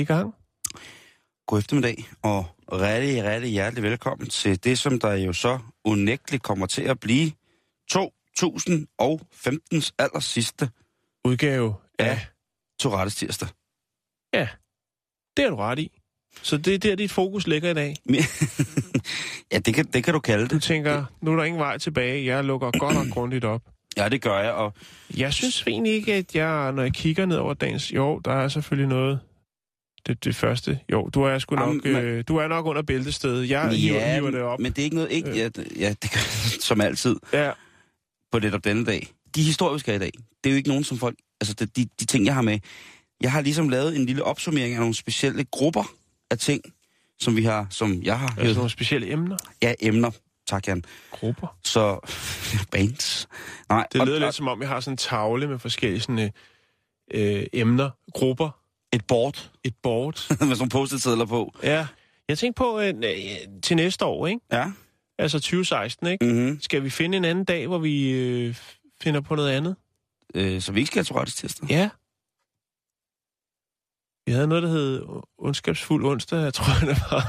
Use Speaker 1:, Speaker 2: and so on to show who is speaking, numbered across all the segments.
Speaker 1: I gang.
Speaker 2: God eftermiddag, og rigtig, rigtig hjertelig velkommen til det, som der jo så unægteligt kommer til at blive 2015's aller sidste
Speaker 1: Udgave af...
Speaker 2: Ja. Tourettes tirsdag.
Speaker 1: Ja, det er du ret i. Så det er der, dit fokus ligger i dag.
Speaker 2: ja, det kan, det kan du kalde
Speaker 1: Du
Speaker 2: det.
Speaker 1: tænker, nu er der ingen vej tilbage. Jeg lukker godt og grundigt op.
Speaker 2: Ja, det gør jeg, og
Speaker 1: Jeg synes egentlig ikke, at jeg, når jeg kigger ned over dagens... Jo, der er selvfølgelig noget... Det, det første. Jo, du er sgu nok,
Speaker 2: Jamen, men-
Speaker 1: øh, du er nok under bæltestedet. Jeg hiver, hiver det op.
Speaker 2: men det er ikke noget... Ikke,
Speaker 1: Øh.
Speaker 2: ja, det- ja, det gør, som altid
Speaker 1: Ja,
Speaker 2: på netop denne dag. De have i dag, det er jo ikke nogen, som folk... Altså, det, de, de ting, jeg har med... Jeg har ligesom lavet en lille opsummering af nogle specielle grupper af ting, som vi har, som jeg har
Speaker 1: altså
Speaker 2: hørt.
Speaker 1: nogle specielle emner.
Speaker 2: Ja, emner. Tak, Jan.
Speaker 1: Grupper.
Speaker 2: Så, bands. Nej,
Speaker 1: Det lyder
Speaker 2: og
Speaker 1: lidt som om, jeg har sådan en tavle med forskellige sådan, øh, emner, grupper,
Speaker 2: Et board
Speaker 1: et board.
Speaker 2: med sådan nogle post-it-sedler på.
Speaker 1: ja. Jeg tænkte på øh, til næste år, ikke?
Speaker 2: Ja.
Speaker 1: Altså 2016, ikke?
Speaker 2: Mm-hmm.
Speaker 1: Skal vi finde en anden dag, hvor vi øh, finder på noget andet?
Speaker 2: Øh, så vi ikke skal have Tourettes tirsdag.
Speaker 1: Ja. Vi havde noget, der hed ondskabsfuld onsdag, jeg tror, det var.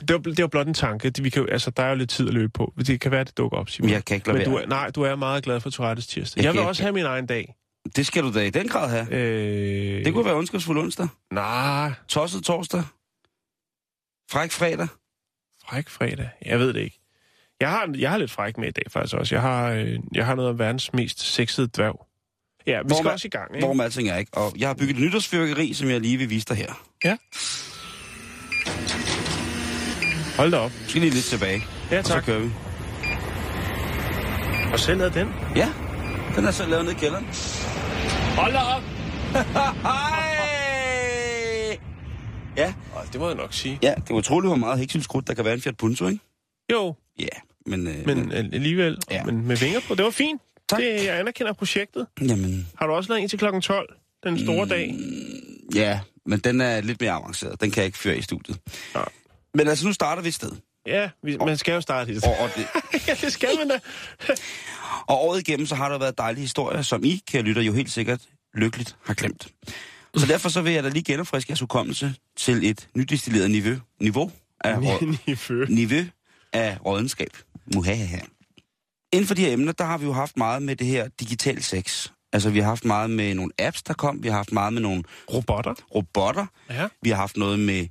Speaker 1: det, var det var blot en tanke. Vi kan, jo- altså, der er jo lidt tid at løbe på. Det kan være, det dukker op, Simon.
Speaker 2: Jeg kan ikke lade
Speaker 1: Men du er, nej, du er meget glad for Tourettes tirsdag.
Speaker 2: Jeg
Speaker 1: Jeg, vil også
Speaker 2: ikke-
Speaker 1: have min egen dag.
Speaker 2: Det skal du da i den grad have.
Speaker 1: Øh,
Speaker 2: Det kunne være ondskabsfuld onsdag.
Speaker 1: Nej,
Speaker 2: Tosset torsdag. Fræk fredag.
Speaker 1: fræk fredag. Jeg ved det ikke. Jeg har, jeg har lidt fræk med i dag faktisk også. Jeg har, øh, jeg har noget af verdens mest sexede dværg. Ja, vi
Speaker 2: Hvor
Speaker 1: skal
Speaker 2: man-
Speaker 1: også i gang, ikke?
Speaker 2: Hvor alting er, ikke? Og jeg har bygget et nytårsfyrkeri, som jeg lige vil vise dig her.
Speaker 1: Ja. Hold da op.
Speaker 2: Nu skal lige lidt tilbage.
Speaker 1: Ja,
Speaker 2: Og så
Speaker 1: tak.
Speaker 2: kører vi.
Speaker 1: Og selv lavede den.
Speaker 2: Ja, den er så lavet ned i kælderen.
Speaker 1: Hold da op!
Speaker 2: Hej! Ja,
Speaker 1: det må jeg nok sige.
Speaker 2: ja, det var utroligt, hvor meget hæksylskrudt, der kan være en Fiat Punto, ikke?
Speaker 1: Jo,
Speaker 2: Ja, men... Øh,
Speaker 1: men alligevel.
Speaker 2: Ja.
Speaker 1: Men med vinger på. Det var fint.
Speaker 2: Tak.
Speaker 1: Det, jeg anerkender projektet.
Speaker 2: Jamen,
Speaker 1: Har du også lavet en til klokken 12? Den store
Speaker 2: Mm.
Speaker 1: dag?
Speaker 2: ja, men den er lidt mere avanceret. Den kan jeg ikke føre i studiet.
Speaker 1: Ja.
Speaker 2: Men altså, nu starter vi et sted.
Speaker 1: Ja, vi, man skal jo starte i det.
Speaker 2: Og, og, det,
Speaker 1: ja, det skal man da.
Speaker 2: og året igennem, så har der været dejlige historier, som I, kære lytter, jo helt sikkert lykkeligt har glemt. Så derfor så vil jeg da lige genopfriske jeres hukommelse til et nydestilleret niveau, niveau af,
Speaker 1: Niveau.
Speaker 2: niveau af rådenskab. Muhahaha. Inden for de her emner, der har vi jo haft meget med det her digital sex. Altså, vi har haft meget med nogle apps, der kom. Vi har haft meget med nogle
Speaker 1: Robotter.
Speaker 2: robotter.
Speaker 1: Ja.
Speaker 2: Vi har haft noget med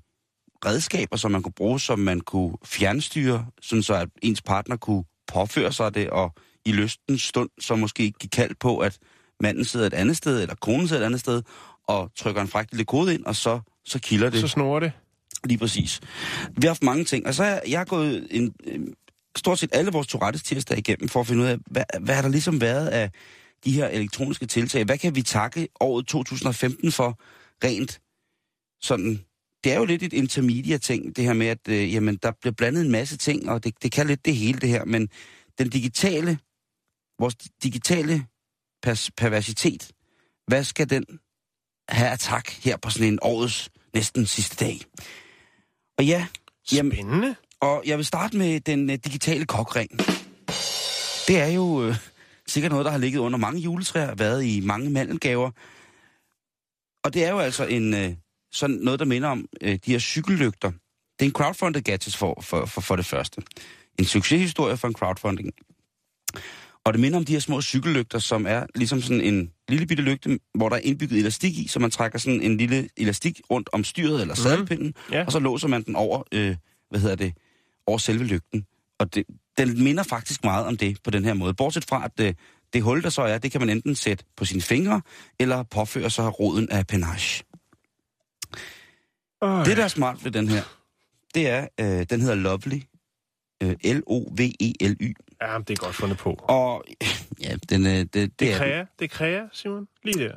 Speaker 2: redskaber, som man kunne bruge, som man kunne fjernstyre, sådan så at ens partner kunne påføre sig det, og i lystens stund, så måske give kald på, at manden sidder et andet sted, eller konen sidder et andet sted, og trykker en fræk lille kode ind, og så, så kilder det.
Speaker 1: Så snor det.
Speaker 2: Lige præcis. Vi har haft mange ting, og så har jeg, har gået en, øh, stort set alle vores Tourettes tirsdag igennem, for at finde ud af, hvad, hvad har der ligesom været af de her elektroniske tiltag? Hvad kan vi takke året 2015 for rent sådan... Det er jo lidt et intermediate ting, det her med, at øh, jamen, der bliver blandet en masse ting, og det, det kan lidt det hele, det her, men den digitale, vores digitale pers- perversitet, hvad skal den have af tak her på sådan en årets næsten sidste dag? Og ja, Jamen-
Speaker 1: Spændende.
Speaker 2: og jeg vil starte med den uh, digitale kokring. Det er jo øh, sikkert noget, der har ligget under mange juletræer, været i mange mandelgaver. Og det er jo altså en øh, sådan noget, der minder om øh, de her cykellygter. Det er en crowdfunded gadget for, for, for, for det første. En succeshistorie for en crowdfunding. Og det minder om de her små cykellygter, som er ligesom sådan en lille bitte lygte, hvor der er indbygget elastik i, så man trækker sådan en lille elastik rundt om styret eller sadelpinden,
Speaker 1: Ja.
Speaker 2: og så låser man den over, øh, hvad hedder det, over selve lygten. Og det, den minder faktisk meget om det på den her måde. Bortset fra, at det, det hul, der så er, det kan man enten sætte på sine fingre, eller påføre sig roden af penage.
Speaker 1: Øh.
Speaker 2: Det, der er smart ved den her, det er, øh, den hedder Lovely. Øh, L-O-V-E-L-Y.
Speaker 1: Ja, det er godt fundet på.
Speaker 2: Og ja, den, øh, det, det,
Speaker 1: Det
Speaker 2: er,
Speaker 1: er
Speaker 2: den.
Speaker 1: kræa, det er kræa, Simon. Lige der.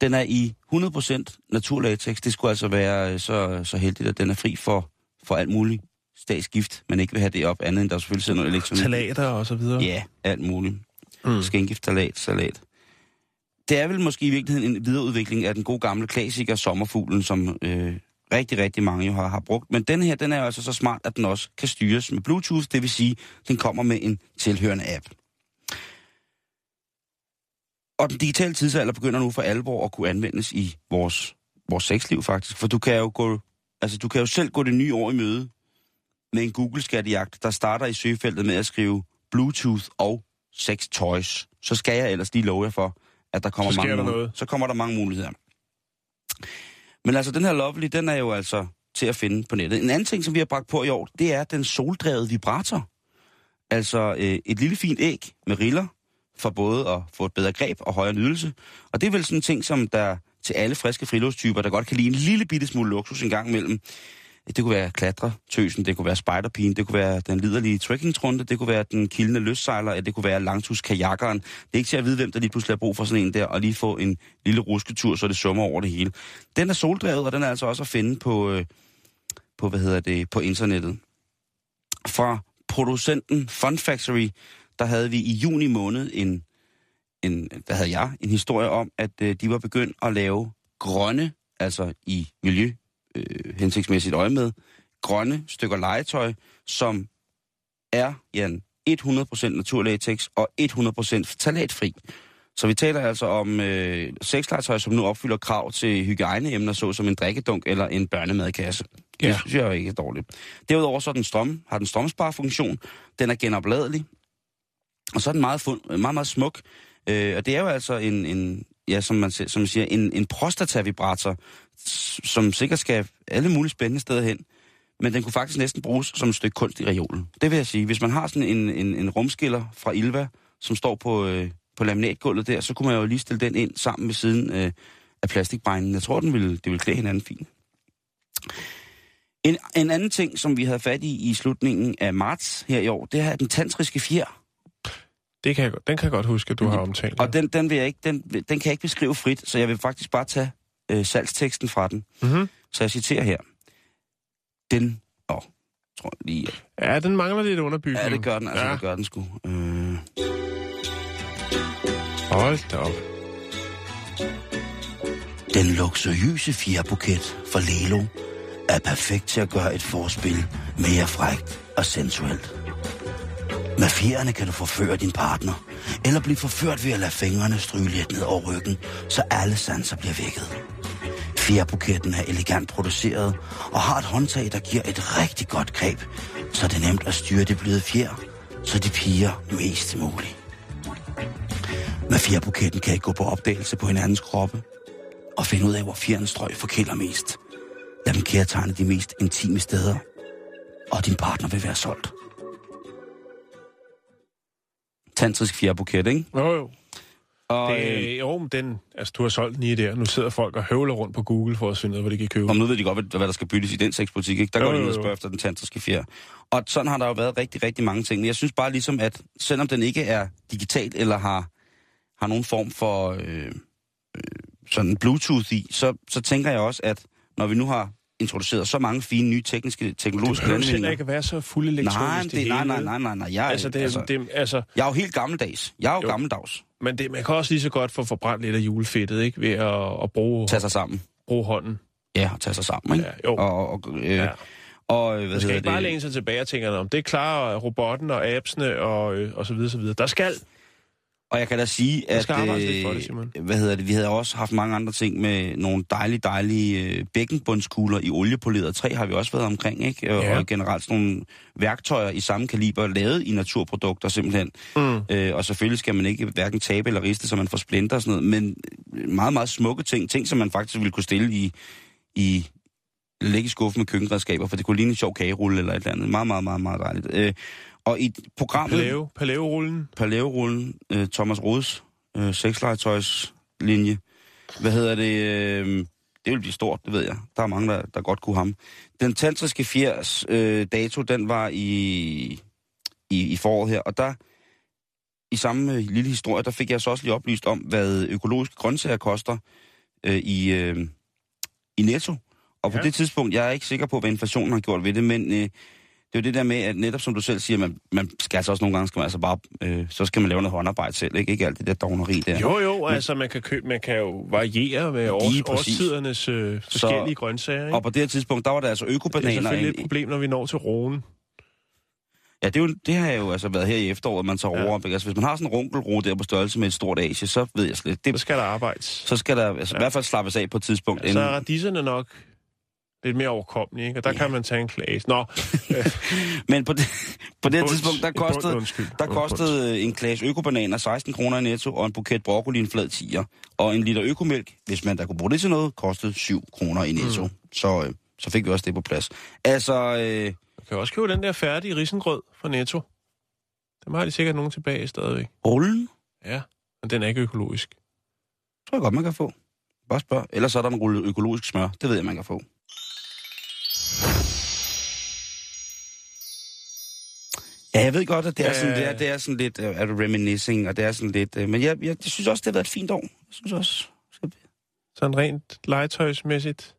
Speaker 2: den er i 100% naturlatex. Det skulle altså være øh, så, så heldigt, at den er fri for, for alt muligt statsgift, man ikke vil have det op, andet end der selvfølgelig sidder noget elektronik.
Speaker 1: Talater og så videre.
Speaker 2: Ja, alt muligt.
Speaker 1: Mm.
Speaker 2: Skængift, salat, salat. Det er vel måske i virkeligheden en videreudvikling af den gode gamle klassiker Sommerfuglen, som øh, rigtig, rigtig mange jo har, har brugt. Men den her, den er jo altså så smart, at den også kan styres med Bluetooth, det vil sige, den kommer med en tilhørende app. Og den digitale tidsalder begynder nu for alvor at kunne anvendes i vores, vores sexliv faktisk. For du kan jo gå, altså du kan jo selv gå det nye år i møde med en Google-skattejagt, der starter i søgefeltet med at skrive Bluetooth og sex toys. Så skal jeg ellers lige love jer for, at der kommer mange
Speaker 1: der noget.
Speaker 2: Så kommer der mange muligheder. Men altså, den her Lovely, den er jo altså til at finde på nettet. En anden ting, som vi har bragt på i år, det er den soldrevet vibrator. Altså øh, et lille fint æg med riller, for både at få et bedre greb og højere nydelse. Og det er vel sådan en ting, som der til alle friske friluftstyper, der godt kan lide en lille bitte smule luksus en gang imellem. Det kunne være klatretøsen, det kunne være spiderpigen, det kunne være den liderlige trekkingtrunde, det kunne være den kildende løssejler, det kunne være langtuskajakkeren. Det er ikke til at vide, hvem der lige pludselig har brug for sådan en der, og lige få en lille rusketur, så det summer over det hele. Den er soldrevet, og den er altså også at finde på, øh, på, hvad hedder det, på internettet. Fra producenten Fun Factory, der havde vi i juni måned en, en der havde jeg en historie om, at øh, de var begyndt at lave grønne, altså i miljø øh, hensigtsmæssigt øje med, grønne stykker legetøj, som er, Jan, 100% naturlatex og 100% talatfri. Så vi taler altså om øh, sexlegetøj, som nu opfylder krav til hygiejneemner, såsom en drikkedunk eller en børnemadkasse. Det
Speaker 1: Ja.
Speaker 2: synes jeg jo ikke er dårligt. Derudover så er den strøm, har den strømsparefunktion. Den er genopladelig. Og så er den meget, fund, meget, meget smuk. Øh, og det er jo altså en, en ja, som man, som man siger, en, en prostata-vibrator, som sikkert skal alle mulige spændende steder hen. Men den kunne faktisk næsten bruges som et stykke kunst i reolen. Det vil jeg sige. Hvis man har sådan en, en, en rumskiller fra Ilva, som står på, øh, på laminatgulvet der, så kunne man jo lige stille den ind sammen med siden øh, af plastikbejnen. Jeg tror, den ville, det ville klæde hinanden fint. En, en anden ting, som vi havde fat i i slutningen af marts her i år, det er den tantriske fjer.
Speaker 1: Det kan jeg, den kan jeg godt huske, at du har omtalt.
Speaker 2: Og den, den, vil jeg ikke, den, den kan jeg ikke beskrive frit, så jeg vil faktisk bare tage øh, salgsteksten fra den.
Speaker 1: Mm-hmm.
Speaker 2: Så jeg citerer her. Den... Åh, tror jeg lige...
Speaker 1: Ja, den mangler lidt underbygning.
Speaker 2: Ja, det gør den, altså,
Speaker 1: Ja.
Speaker 2: det gør den sgu. Øh,
Speaker 1: Hold da op.
Speaker 2: Den luksuriøse fjerbuket fra Lelo er perfekt til at gøre et forspil mere frægt og sensuelt. Med fjerne kan du forføre din partner, eller blive forført ved at lade fingrene stryge lidt ned over ryggen, så alle sanser bliver vækket. Fjerbuketten er elegant produceret og har et håndtag, der giver et rigtig godt greb, så det er nemt at styre det bløde fjer, så de piger mest muligt. Med fjerbuketten kan I gå på opdagelse på hinandens kroppe, og finde ud af, hvor fjernens strøg forkælder mest. Lad dem kærtegne de mest intime steder, og din partner vil være solgt. Tantrisk fjerbuket, ikke?
Speaker 1: Jo, jo.
Speaker 2: Og øh,
Speaker 1: Det, jo, men den, altså, du har solgt den i der. Nu sidder folk og høvler rundt på Google for at finde ud af, hvad de kan købe.
Speaker 2: om nu ved de godt, hvad, hvad der skal byttes i den sexbutik, ikke? Der
Speaker 1: Jo,
Speaker 2: går de
Speaker 1: jo,
Speaker 2: ind og
Speaker 1: jo.
Speaker 2: spørger efter den tantriske fjer. Og sådan har der jo været rigtig, rigtig mange ting. Men jeg synes bare ligesom, at selvom den ikke er digital eller har, har nogen form for øh, øh, sådan Bluetooth i, så, så tænker jeg også, at når vi nu har introduceret så mange fine nye tekniske,
Speaker 1: det
Speaker 2: teknologiske
Speaker 1: behøver heller
Speaker 2: landvindinger...
Speaker 1: ikke at være så fuld elektronisk
Speaker 2: Nej,
Speaker 1: det,
Speaker 2: det, nej, nej, nej, nej, nej. Jeg,
Speaker 1: Altså, det,
Speaker 2: altså,
Speaker 1: det, altså,
Speaker 2: jeg er jo helt gammeldags. Jeg er jo,
Speaker 1: Jo.
Speaker 2: gammeldags.
Speaker 1: men det, man kan også lige så godt få forbrændt lidt af julefedtet, ikke? Ved at, at bruge,
Speaker 2: Tage sig sammen.
Speaker 1: bruge hånden.
Speaker 2: Ja, og tage sig sammen, ikke?
Speaker 1: Ja, jo.
Speaker 2: Og, og, øh,
Speaker 1: Ja.
Speaker 2: og hvad
Speaker 1: Man skal ikke bare
Speaker 2: det?
Speaker 1: læne sig tilbage og tænke, om det klarer robotten og appsene og, øh, og så videre, så videre. Der skal.
Speaker 2: Og jeg kan da sige, at
Speaker 1: det, Simon.
Speaker 2: hvad hedder det, vi havde også haft mange andre ting med nogle dejlige, dejlige øh, bækkenbundskugler i oliepoleret træ, har vi også været omkring, ikke? Og,
Speaker 1: Ja.
Speaker 2: og generelt sådan nogle værktøjer i samme kaliber, lavet i naturprodukter simpelthen.
Speaker 1: Mm.
Speaker 2: Øh, og selvfølgelig skal man ikke hverken tabe eller riste, så man får splinter og sådan noget, men meget, meget smukke ting, ting, som man faktisk ville kunne stille i, i lægge i skuffen med køkkenredskaber, for det kunne ligne en sjov kagerulle eller et eller andet. Meget, meget, meget, meget dejligt. Øh, og i programmet...
Speaker 1: Paleo, paleo-rullen.
Speaker 2: Paleo-rullen, øh, Thomas Rods øh, sexlegetøjslinje. Hvad hedder det? Øh, det vil blive stort, det ved jeg. Der er mange, der, der godt kunne ham. Den tantriske fjers øh, dato, den var i, i, i foråret her, og der i samme øh, lille historie, der fik jeg så også lige oplyst om, hvad økologiske grøntsager koster øh, i, øh, i Netto. Og på
Speaker 1: Ja.
Speaker 2: det tidspunkt, jeg er ikke sikker på, hvad inflationen har gjort ved det, men øh, det er jo det der med, at netop som du selv siger, man, man skal altså også nogle gange, skal man altså bare, øh, så skal man lave noget håndarbejde selv, ikke? Ikke alt det der dogneri der.
Speaker 1: Jo, jo, altså man kan, købe, man kan jo variere med års, årstidernes øh, forskellige grøntsager. Ikke?
Speaker 2: Og på det her tidspunkt, der var der altså
Speaker 1: det er
Speaker 2: økobananer.
Speaker 1: selvfølgelig et problem, når vi når til roen.
Speaker 2: Ja, det, er jo, det har jo altså været her i efteråret, man tager
Speaker 1: Ja.
Speaker 2: over. Altså, hvis man har sådan en runkelro der på størrelse med et stort Asie, så ved jeg slet.
Speaker 1: Så
Speaker 2: Det,
Speaker 1: skal der arbejdes.
Speaker 2: så skal der altså, ja. i hvert fald slappes af på et tidspunkt.
Speaker 1: Ja, så er radiserne nok lidt mere overkommelige, ikke? og der
Speaker 2: Ja.
Speaker 1: kan man tage en klage. Nå,
Speaker 2: Men på det, på det
Speaker 1: Bunds-
Speaker 2: tidspunkt, der kostede,
Speaker 1: undskyld.
Speaker 2: der kostede øh, en klasse økobananer 16 kroner i netto, og en buket broccoli en flad 10'er. Og en liter økomælk, hvis man der kunne bruge det til noget, kostede 7 kroner i netto. Mm. Så, øh, så fik vi også det på plads. Altså, øh,
Speaker 1: du kan også købe den der færdige risengrød fra Netto. Dem har de sikkert nogen tilbage stadigvæk.
Speaker 2: rullen,
Speaker 1: Ja, men den er ikke økologisk.
Speaker 2: tror jeg godt, man kan få. Bare spørg. Ellers så er der en rulle økologisk smør. Det ved jeg, man kan få. Ja, jeg ved godt, at det er sådan,
Speaker 1: Ja.
Speaker 2: det er, det er sådan lidt uh, reminiscing, og det er sådan lidt... Uh, men jeg, jeg, jeg synes også, det har været et fint år. Jeg synes også...
Speaker 1: Sådan rent legetøjsmæssigt.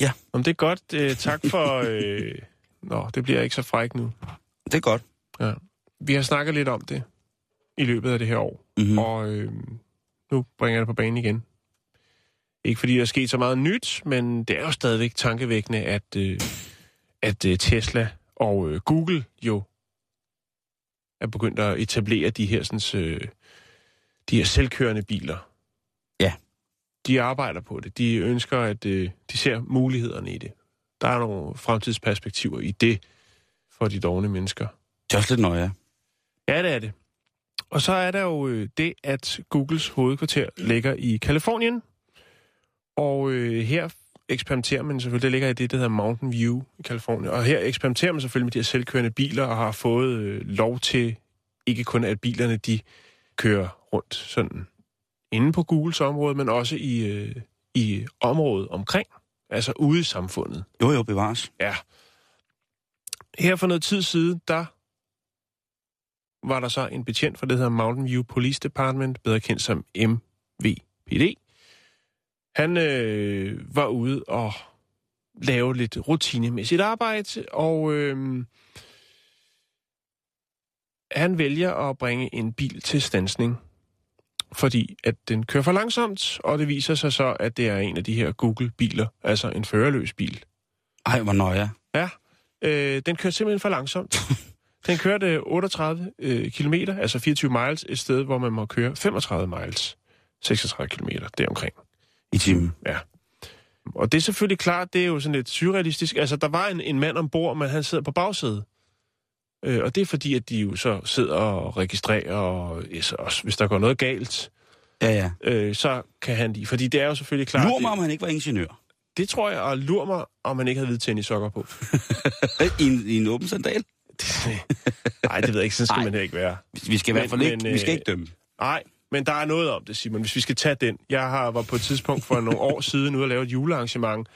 Speaker 2: Ja.
Speaker 1: Om det er godt. Øh, tak for... Øh... Nå, det bliver ikke så fræk nu.
Speaker 2: Det er godt.
Speaker 1: Ja. Vi har snakket lidt om det i løbet af det her år,
Speaker 2: Mm-hmm.
Speaker 1: mm. og øh, nu bringer jeg det på banen igen. Ikke fordi der er sket så meget nyt, men det er jo stadigvæk tankevækkende, at, øh, at øh, Tesla og øh, Google jo er begyndt at etablere de her, sådan, øh, de her selvkørende biler.
Speaker 2: Ja.
Speaker 1: De arbejder på det. De ønsker, at øh, de ser mulighederne i det. Der er nogle fremtidsperspektiver i det for de dogne mennesker.
Speaker 2: Det er også lidt nøje.
Speaker 1: Ja, det er det. Og så er der jo øh, det, at Googles hovedkvarter ligger i Kalifornien. Og øh, her eksperimenterer man selvfølgelig, det ligger i det, der hedder Mountain View i Kalifornien. Og her eksperimenterer man selvfølgelig med de her selvkørende biler, og har fået øh, lov til, ikke kun at bilerne de kører rundt sådan inde på Googles område, men også i, øh, i området omkring, altså ude i samfundet.
Speaker 2: Jo, jo, bevares.
Speaker 1: Ja. Her for noget tid siden, der var der så en betjent for det hedder Mountain View Police Department, bedre kendt som MVPD. Han øh, var ude og lave lidt rutinemæssigt arbejde, og øh, han vælger at bringe en bil til stansning, fordi at den kører for langsomt, og det viser sig så, at det er en af de her Google-biler, altså en førerløs bil.
Speaker 2: Ej, hvor nøje.
Speaker 1: Ja, øh, den kørte simpelthen for langsomt. Den kørte 38 øh, km, altså 24 miles, et sted, hvor man må køre 35 miles. 36 km, deromkring.
Speaker 2: I timen.
Speaker 1: Ja. Og det er selvfølgelig klart, det er jo sådan lidt surrealistisk. Altså, der var en, en mand ombord, men han sidder på bagsædet. Øh, og det er fordi, at de jo så sidder og registrerer, og ja, så også, hvis der går noget galt,
Speaker 2: Ja, ja.
Speaker 1: øh, så kan han de. Fordi det er jo selvfølgelig klart...
Speaker 2: Lur mig, om han ikke var ingeniør.
Speaker 1: Det, det tror jeg, og lur mig, om han ikke havde hvide tennissokker på.
Speaker 2: I en, I en åben sandal.
Speaker 1: Nej, det ved jeg ikke. Sådan skal
Speaker 2: Ej.
Speaker 1: man ikke være.
Speaker 2: Vi skal i hvert fald ikke,
Speaker 1: men,
Speaker 2: vi skal
Speaker 1: øh,
Speaker 2: ikke dømme.
Speaker 1: Nej, men der er noget om det, Simon. Hvis vi skal tage den. Jeg har var på et tidspunkt for nogle år siden ude at lave et julearrangement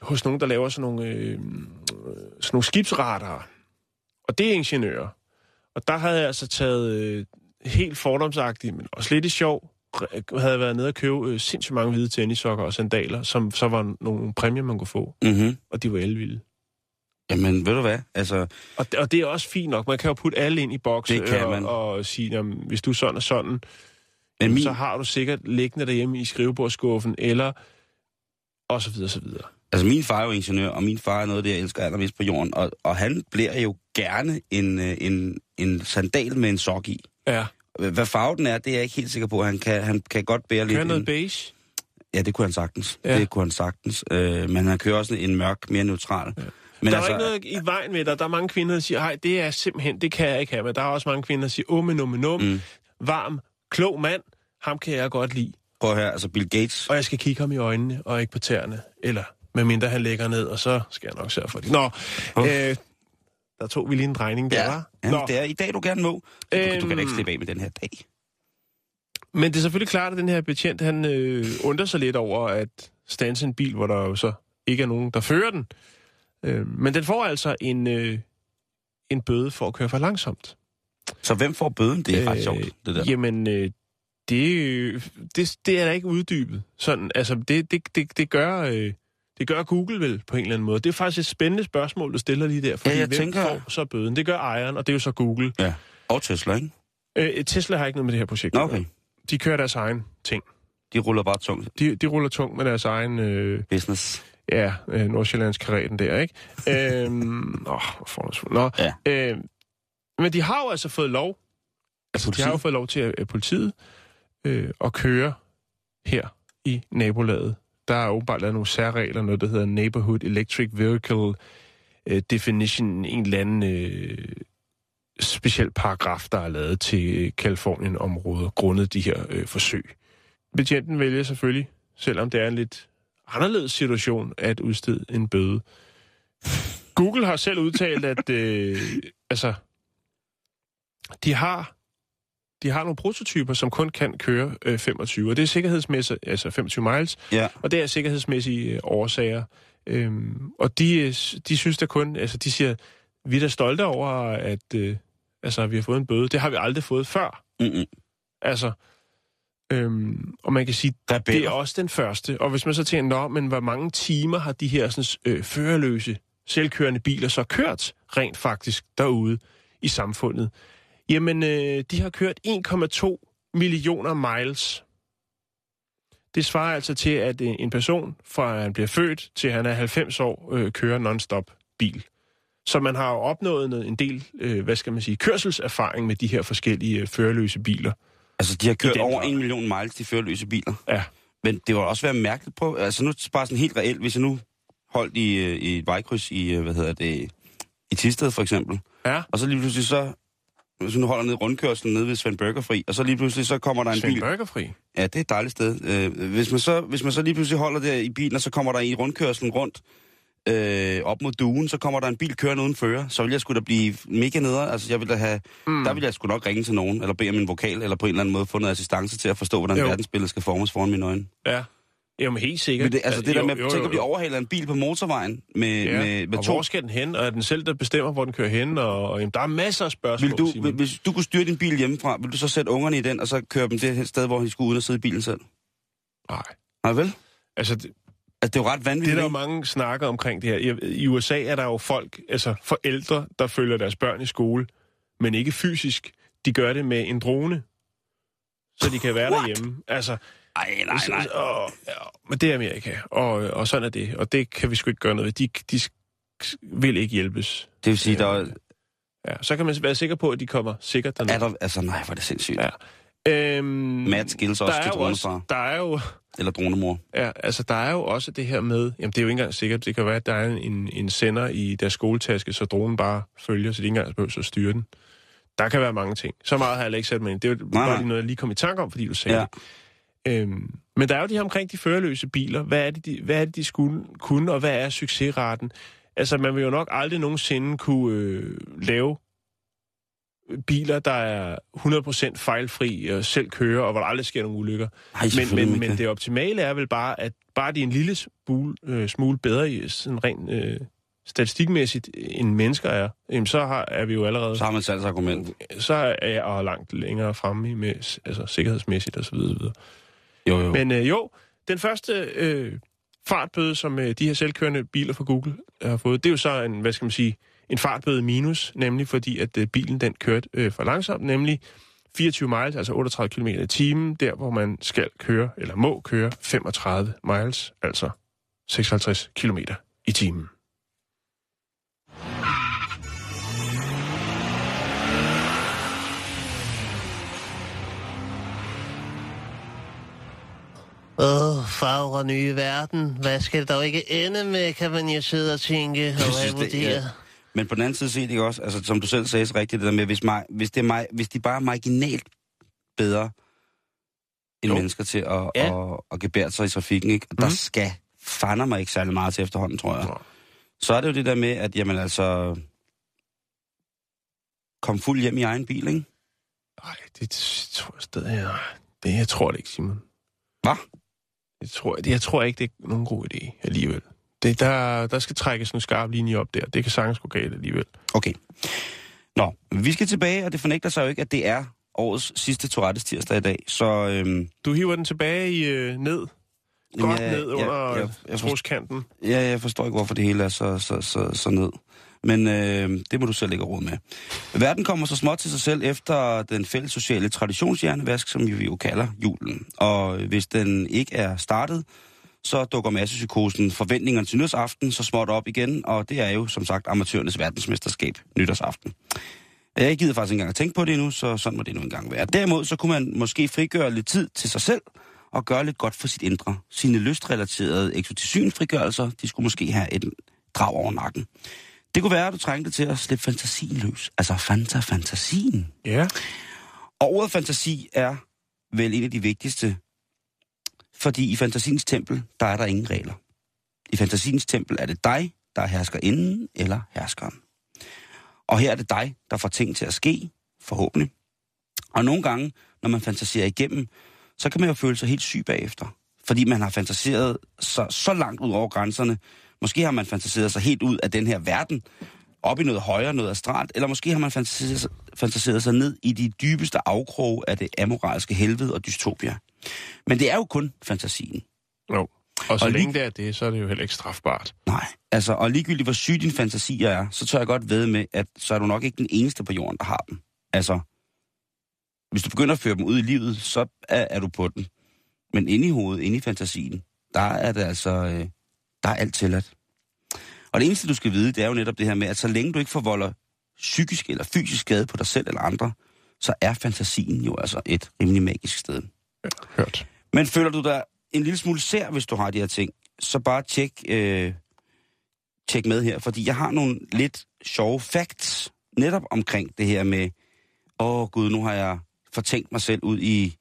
Speaker 1: hos nogen, der laver sådan nogle, øh, sådan nogle skibsradarer. Og det er ingeniører. Og der havde jeg altså taget øh, helt fordomsagtigt, men også lidt i sjov, havde jeg været nede og købe øh, sindssygt mange hvide tennissokker og sandaler, som så var nogle præmier, man kunne få.
Speaker 2: Mm-hmm.
Speaker 1: Og de var elvilde.
Speaker 2: Jamen, ved du hvad? Altså,
Speaker 1: Og, og det er også fint nok. Man kan jo putte alle ind i boks
Speaker 2: Det kan man.
Speaker 1: og, og sige, jamen, hvis du er sådan og sådan,
Speaker 2: men
Speaker 1: min... så har du sikkert liggende derhjemme i skrivebordskuffen, eller og så videre, så videre.
Speaker 2: altså, min far er jo ingeniør, og min far er noget af det, jeg elsker allermest på jorden. Og, og han bliver jo gerne en, øh, en, en sandal med en sok i.
Speaker 1: Ja,
Speaker 2: Hvad farve den er, det er jeg ikke helt sikker på. Han kan, han kan godt bære lidt...
Speaker 1: kører noget
Speaker 2: en-
Speaker 1: beige.
Speaker 2: Ja, det kunne han sagtens.
Speaker 1: Ja.
Speaker 2: Det kunne han sagtens. Øh, men han kører også en mørk, mere neutral. Ja. Men
Speaker 1: der altså, er ikke noget i vejen med dig. Der er mange kvinder, der siger, nej, det er simpelthen, det kan jeg ikke have. Men der er også mange kvinder, der siger, umme, numme, num. Mm. varm, klog mand, ham kan jeg godt lide.
Speaker 2: Prøv her, altså Bill Gates.
Speaker 1: Og jeg skal kigge ham i øjnene, og ikke på tæerne. Eller medmindre han lægger ned, og så skal jeg nok sørge for det. Nå,
Speaker 2: Uh.
Speaker 1: øh, der tog vi lige en drejning der, var.
Speaker 2: ja
Speaker 1: Nå,
Speaker 2: det er i dag, du gerne må. Du, du kan da ikke
Speaker 1: Øhm.
Speaker 2: slippe af med den her dag.
Speaker 1: Men det er selvfølgelig klart, at den her betjent, han øh, undrer sig lidt over at stanse en bil, hvor der jo så ikke er nogen, der fører den. Øh, men den får altså en, øh, en bøde for at køre for langsomt.
Speaker 2: Så hvem får bøden? Det er ret sjovt, det der.
Speaker 1: Jamen, øh, det, det, det er da ikke uddybet. Sådan, altså, det, det, det, det gør... Øh, det gør Google vel på en eller anden måde. Det er faktisk et spændende spørgsmål, du stiller lige der. Fordi
Speaker 2: Ja, jeg
Speaker 1: hvem
Speaker 2: tænker-
Speaker 1: får så bøden? Det gør ejeren, og det er jo så Google.
Speaker 2: Ja. Og Tesla, ikke?
Speaker 1: Øh, Tesla har ikke noget med det her projekt.
Speaker 2: Okay.
Speaker 1: De kører deres egen ting.
Speaker 2: De ruller bare tungt.
Speaker 1: De, de ruller tungt med deres egen, øh,
Speaker 2: Business.
Speaker 1: ja, øh, Nordsjællands karetten der, ikke? øhm, åh, hvor forholdsfuldt. Nå,
Speaker 2: Ja.
Speaker 1: øh, men de har jo altså fået lov, altså de har jo fået lov til at øh, politiet øh, at køre her i nabolaget. Der er åbenbart lavet nogle særregler, noget der hedder Neighborhood Electric Vehicle øh, Definition, en eller anden øh, speciel paragraf, der er lavet til øh, Kalifornien-området, grundet de her øh, forsøg. Betjenten vælger selvfølgelig, selvom det er en lidt anderledes situation, at udstede en bøde. Google har selv udtalt, at øh, altså, de har de har nogle prototyper, som kun kan køre øh, 25, og det er sikkerhedsmæssigt, altså 25 miles,
Speaker 2: Ja.
Speaker 1: og det er sikkerhedsmæssige øh, årsager. Øhm, og de, øh, de synes da kun, altså de siger, vi er da stolte over, at øh, altså, vi har fået en bøde. Det har vi aldrig fået før.
Speaker 2: Mm-mm.
Speaker 1: Altså, øhm, og man kan sige, det
Speaker 2: Rebeller.
Speaker 1: er også den første. Og hvis man så tænker, nå, men hvor mange timer har de her sådan, øh, førerløse, selvkørende biler så kørt rent faktisk derude i samfundet? Jamen, øh, de har kørt 1,2 millioner miles. Det svarer altså til, at øh, en person, fra han bliver født til han er 90 år, øh, kører non-stop bil. Så man har jo opnået noget, en del, øh, hvad skal man sige, kørselserfaring med de her forskellige øh, førerløse biler.
Speaker 2: Altså, de har kørt over en million miles, de førerløse biler.
Speaker 1: Ja.
Speaker 2: Men det var også være mærkeligt på, altså nu bare sådan helt reelt, hvis jeg nu holdt i, øh, i et vejkryds i, øh, hvad hedder det, i Tisted for eksempel,
Speaker 1: Ja,
Speaker 2: og så lige pludselig så, hvis du nu holder ned rundkørslen nede ved Svend Burgerfri, og så lige pludselig så kommer der en
Speaker 1: Svend
Speaker 2: bil.
Speaker 1: Burgerfri.
Speaker 2: Ja, det er et dejligt sted. Øh, hvis, man så, hvis man så lige pludselig holder der i bilen, og så kommer der i rundkørslen rundt øh, op mod duen, så kommer der en bil kørende uden fører, så vil jeg skulle da blive mega nede. Altså, jeg vil da have, mm. der vil jeg sgu nok ringe til nogen, eller bede om en vokal, eller på en eller anden måde få noget assistance til at forstå, hvordan
Speaker 1: Jo.
Speaker 2: verdensbilledet skal formes foran mine øjne.
Speaker 1: Ja. Jamen helt sikkert.
Speaker 2: Men det, altså det
Speaker 1: jo,
Speaker 2: der med,
Speaker 1: jo,
Speaker 2: tænk
Speaker 1: jo,
Speaker 2: at blive overhalet en bil på motorvejen med,
Speaker 1: Ja.
Speaker 2: med, med
Speaker 1: og
Speaker 2: to...
Speaker 1: hvor skal den hen? Og er den selv, der bestemmer, hvor den kører hen? Og, og jamen, der er masser af spørgsmål,
Speaker 2: Vil du,
Speaker 1: Simon.
Speaker 2: hvis du kunne styre din bil hjemmefra, vil du så sætte ungerne i den, og så køre dem det sted, hvor de skulle uden at sidde i bilen selv?
Speaker 1: Nej.
Speaker 2: Nej vel?
Speaker 1: Altså, det,
Speaker 2: Altså, det er jo ret
Speaker 1: det
Speaker 2: vanvittigt.
Speaker 1: er der mange snakker omkring det her. I, I USA er der jo folk, altså forældre, der følger deres børn i skole, men ikke fysisk. De gør det med en drone, så de kan være
Speaker 2: What?
Speaker 1: derhjemme. Altså,
Speaker 2: Ej, nej,
Speaker 1: Så-
Speaker 2: nej.
Speaker 1: Og, ja, men det er Amerika, og, og sådan er det. Og det kan vi sgu ikke gøre noget ved. De, de vil ikke hjælpes.
Speaker 2: Det vil sige, der er,
Speaker 1: Ja, så kan man være sikker på, at de kommer sikkert derned.
Speaker 2: er der... Altså, nej, hvor er det sindssygt.
Speaker 1: Ja. Øhm,
Speaker 2: Matt skills
Speaker 1: der
Speaker 2: også til
Speaker 1: også,
Speaker 2: dronefar.
Speaker 1: der er jo,
Speaker 2: Eller dronemor.
Speaker 1: ja, altså, der er jo også det her med, jamen det er jo ikke engang sikkert, det kan være, at der er en, en sender i deres skoletaske, så dronen bare følger, så de ikke engang behøver at styre den. Der kan være mange ting. Så meget har jeg ikke sat mig ind. Det er jo
Speaker 2: Nej,
Speaker 1: bare
Speaker 2: nej.
Speaker 1: lige noget, jeg lige kom i tanke om, fordi du sagde
Speaker 2: Ja.
Speaker 1: det. Øhm, men der er jo de her omkring de førerløse biler. Hvad er det, de, hvad er det, de skulle kunne, og hvad er succesraten? Altså, man vil jo nok aldrig nogensinde kunne øh, lave biler, der er 100% fejlfri og selv kører, og hvor der aldrig sker nogen ulykker.
Speaker 2: Ej,
Speaker 1: Men, men, men det optimale er vel bare, at bare de er en lille smule, øh, smule bedre i sådan rent øh, statistikmæssigt, end mennesker er, jamen så har, er vi jo allerede
Speaker 2: Så har man salgsargument.
Speaker 1: så er jeg langt længere fremme med altså, sikkerhedsmæssigt osv. videre.
Speaker 2: Jo, jo.
Speaker 1: Men øh, jo, den første øh, fartbøde, som øh, de her selvkørende biler fra Google har fået, det er jo så en, hvad skal man sige, en fartbøde minus, nemlig fordi, at øh, bilen den kørte øh, for langsomt, nemlig 24 miles, altså 38 km i timen, der hvor man skal køre, eller må køre 35 miles, altså 56 km i timen.
Speaker 3: Åh, oh, fagre nye verden. Hvad skal det dog ikke ende med, kan man jo sidde og tænke og
Speaker 2: synes, det-
Speaker 3: vurdere.
Speaker 2: ja. Men på den anden side set ikke også, altså som du selv sagde så rigtigt, det der med, hvis, mig, hvis, det er mig, hvis de bare er marginalt bedre end
Speaker 1: Jo.
Speaker 2: mennesker til at,
Speaker 3: Ja.
Speaker 2: ja. at, at gebære sig i trafikken, ikke? Og der
Speaker 1: Mhm.
Speaker 2: skal fander mig ikke særlig meget til efterhånden, tror jeg. Så er det jo det der med, at jamen altså, kom fuld hjem i egen bil, ikke?
Speaker 1: Nej, det tror jeg stadig, nej. Det, jeg tror det ikke, Simon.
Speaker 2: Hvad?
Speaker 1: Jeg tror, jeg tror ikke, det er nogen god idé alligevel. Det, der, der skal trækkes en skarp linje op der. Det kan sagtens gå galt alligevel.
Speaker 2: Okay. Nå, vi skal tilbage, og det fornægter sig jo ikke, at det er årets sidste Tourettes tirsdag i dag. Så øhm,
Speaker 1: Du hiver den tilbage i øh, ned. Godt
Speaker 2: jeg-
Speaker 1: ned
Speaker 2: jeg-
Speaker 1: under
Speaker 2: jeg- jeg forstår-
Speaker 1: troskanten.
Speaker 2: ja, jeg forstår ikke, hvorfor det hele er så, så, så, så ned. Men øh, det må du selv ikke råd med. Verden kommer så småt til sig selv efter den fælles sociale traditionshjernevask, som vi jo kalder julen. Og hvis den ikke er startet, så dukker massepsykosen forventningerne til nytårsaften så småt op igen, og det er jo som sagt amatørernes verdensmesterskab nytårsaften. Jeg gider faktisk ikke engang at tænke på det endnu, så sådan må det nu engang være. Derimod så kunne man måske frigøre lidt tid til sig selv og gøre lidt godt for sit indre. Sine lystrelaterede eksotisynfrigørelser, de skulle måske have et drag over nakken. Det kunne være, at du trængte til at slippe fantasien løs. Altså fanta fantasien.
Speaker 1: Ja.
Speaker 2: Og ordet fantasi er vel en af de vigtigste, fordi i fantasiens tempel, der er der ingen regler. I fantasiens tempel er det dig, der er hersker inden eller herskeren. Og her er det dig, der får ting til at ske, forhåbentlig. Og nogle gange, når man fantaserer igennem, så kan man jo føle sig helt syg bagefter. Fordi man har fantaseret så, så langt ud over grænserne. Måske har man fantaseret sig helt ud af den her verden, op i noget højere, noget astralt, eller måske har man fantaseret, sig- fantaseret sig ned i de dybeste afkroge af det amoralske helvede og dystopia. Men det er jo kun fantasien.
Speaker 1: Jo. Og så
Speaker 2: Og
Speaker 1: længe det er det, så er det jo heller ikke strafbart.
Speaker 2: Nej, altså, og ligegyldigt hvor syg din fantasier er, så tør jeg godt ved med, at så er du nok ikke den eneste på jorden, der har dem. Altså, hvis du begynder at føre dem ud i livet, så er, er du på den. Men inde i hovedet, inde i fantasien, der er det altså, øh, der er alt tilladt. Og det eneste, du skal vide, det er jo netop det her med, at så længe du ikke forvolder psykisk eller fysisk skade på dig selv eller andre, så er fantasien jo altså et rimelig magisk sted.
Speaker 1: Hørt.
Speaker 2: Men føler du dig en lille smule sær, hvis du har de her ting, så bare tjek, øh, tjek med her, fordi jeg har nogle lidt sjove facts netop omkring det her med, åh gud, nu har jeg fortænkt mig selv ud i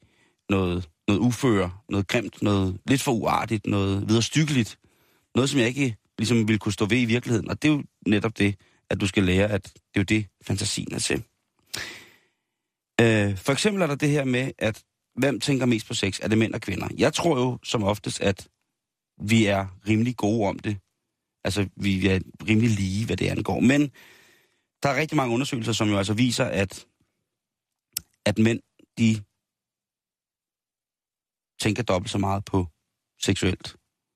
Speaker 2: noget, noget uføre, noget grimt, noget lidt for uartigt, noget viderestykkeligt, noget, som jeg ikke ligesom ville kunne stå ved i virkeligheden. Og det er jo netop det, at du skal lære, at det er jo det, fantasien er til. Øh, for eksempel er der det her med, at hvem tænker mest på sex? Er det mænd og kvinder? Jeg tror jo som oftest, at vi er rimelig gode om det. Altså, vi er rimelig lige, hvad det angår. Men der er rigtig mange undersøgelser, som jo altså viser, at, at mænd, de tænker dobbelt så meget på seksuelt,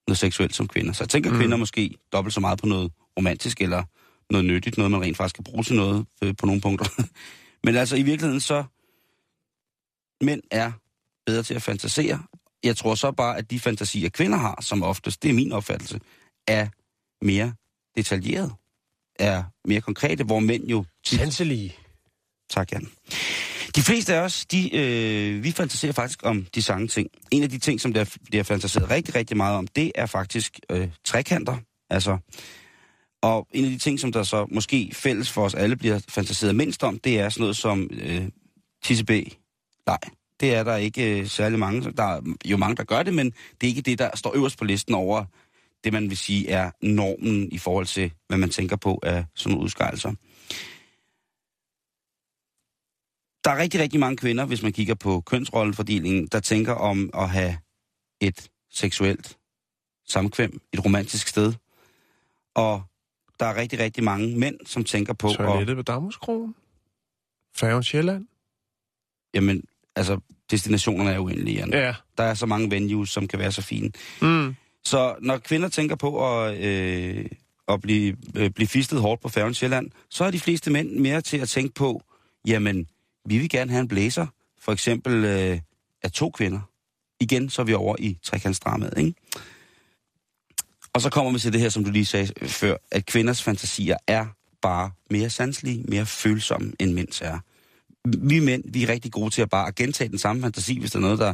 Speaker 2: noget seksuelt som kvinder. Så jeg tænker
Speaker 1: Mm.
Speaker 2: kvinder måske dobbelt så meget på noget romantisk, eller noget nyttigt, noget man rent faktisk kan bruge til noget øh, på nogle punkter. Men altså i virkeligheden så, mænd er bedre til at fantasere. Jeg tror så bare, at de fantasier, kvinder har, som oftest, det er min opfattelse, er mere detaljeret, er mere konkrete, hvor mænd jo...
Speaker 1: Sanselige.
Speaker 2: Tak, Jan. De fleste af os, de, øh, vi fantaserer faktisk om de samme ting. En af de ting, som der bliver fantaseret rigtig, rigtig meget om, det er faktisk øh, trekanter. Altså, og en af de ting, som der så måske fælles for os alle bliver fantaseret mindst om, det er sådan noget som øh, TCB. Nej, det er der ikke øh, særlig mange. Der er jo mange, der gør det, men det er ikke det, der står øverst på listen over det, man vil sige er normen i forhold til, hvad man tænker på af sådan nogle udskejelser. Der er rigtig, rigtig mange kvinder, hvis man kigger på kønsrollefordelingen, der tænker om at have et seksuelt samkvem, et romantisk sted. Og der er rigtig, rigtig mange mænd, som tænker på...
Speaker 1: Toilettet på Damhuskrogen. Færgen Sjælland.
Speaker 2: jamen, altså, destinationerne er uendelige, Jan.
Speaker 1: Ja.
Speaker 2: Der er så mange venues, som kan være så fine.
Speaker 1: Mm.
Speaker 2: Så når kvinder tænker på at, øh, at blive, øh, blive fistet hårdt på færgen Sjælland, så er de fleste mænd mere til at tænke på, jamen, vi vil gerne have en blæser, for eksempel øh, af to kvinder. Igen, så er vi over i trekantsdramaet, ikke? Og så kommer vi til det her, som du lige sagde før, at kvinders fantasier er bare mere sanselige, mere følsomme, end mænds er. Vi mænd, vi er rigtig gode til at bare gentage den samme fantasi, hvis der er noget, der,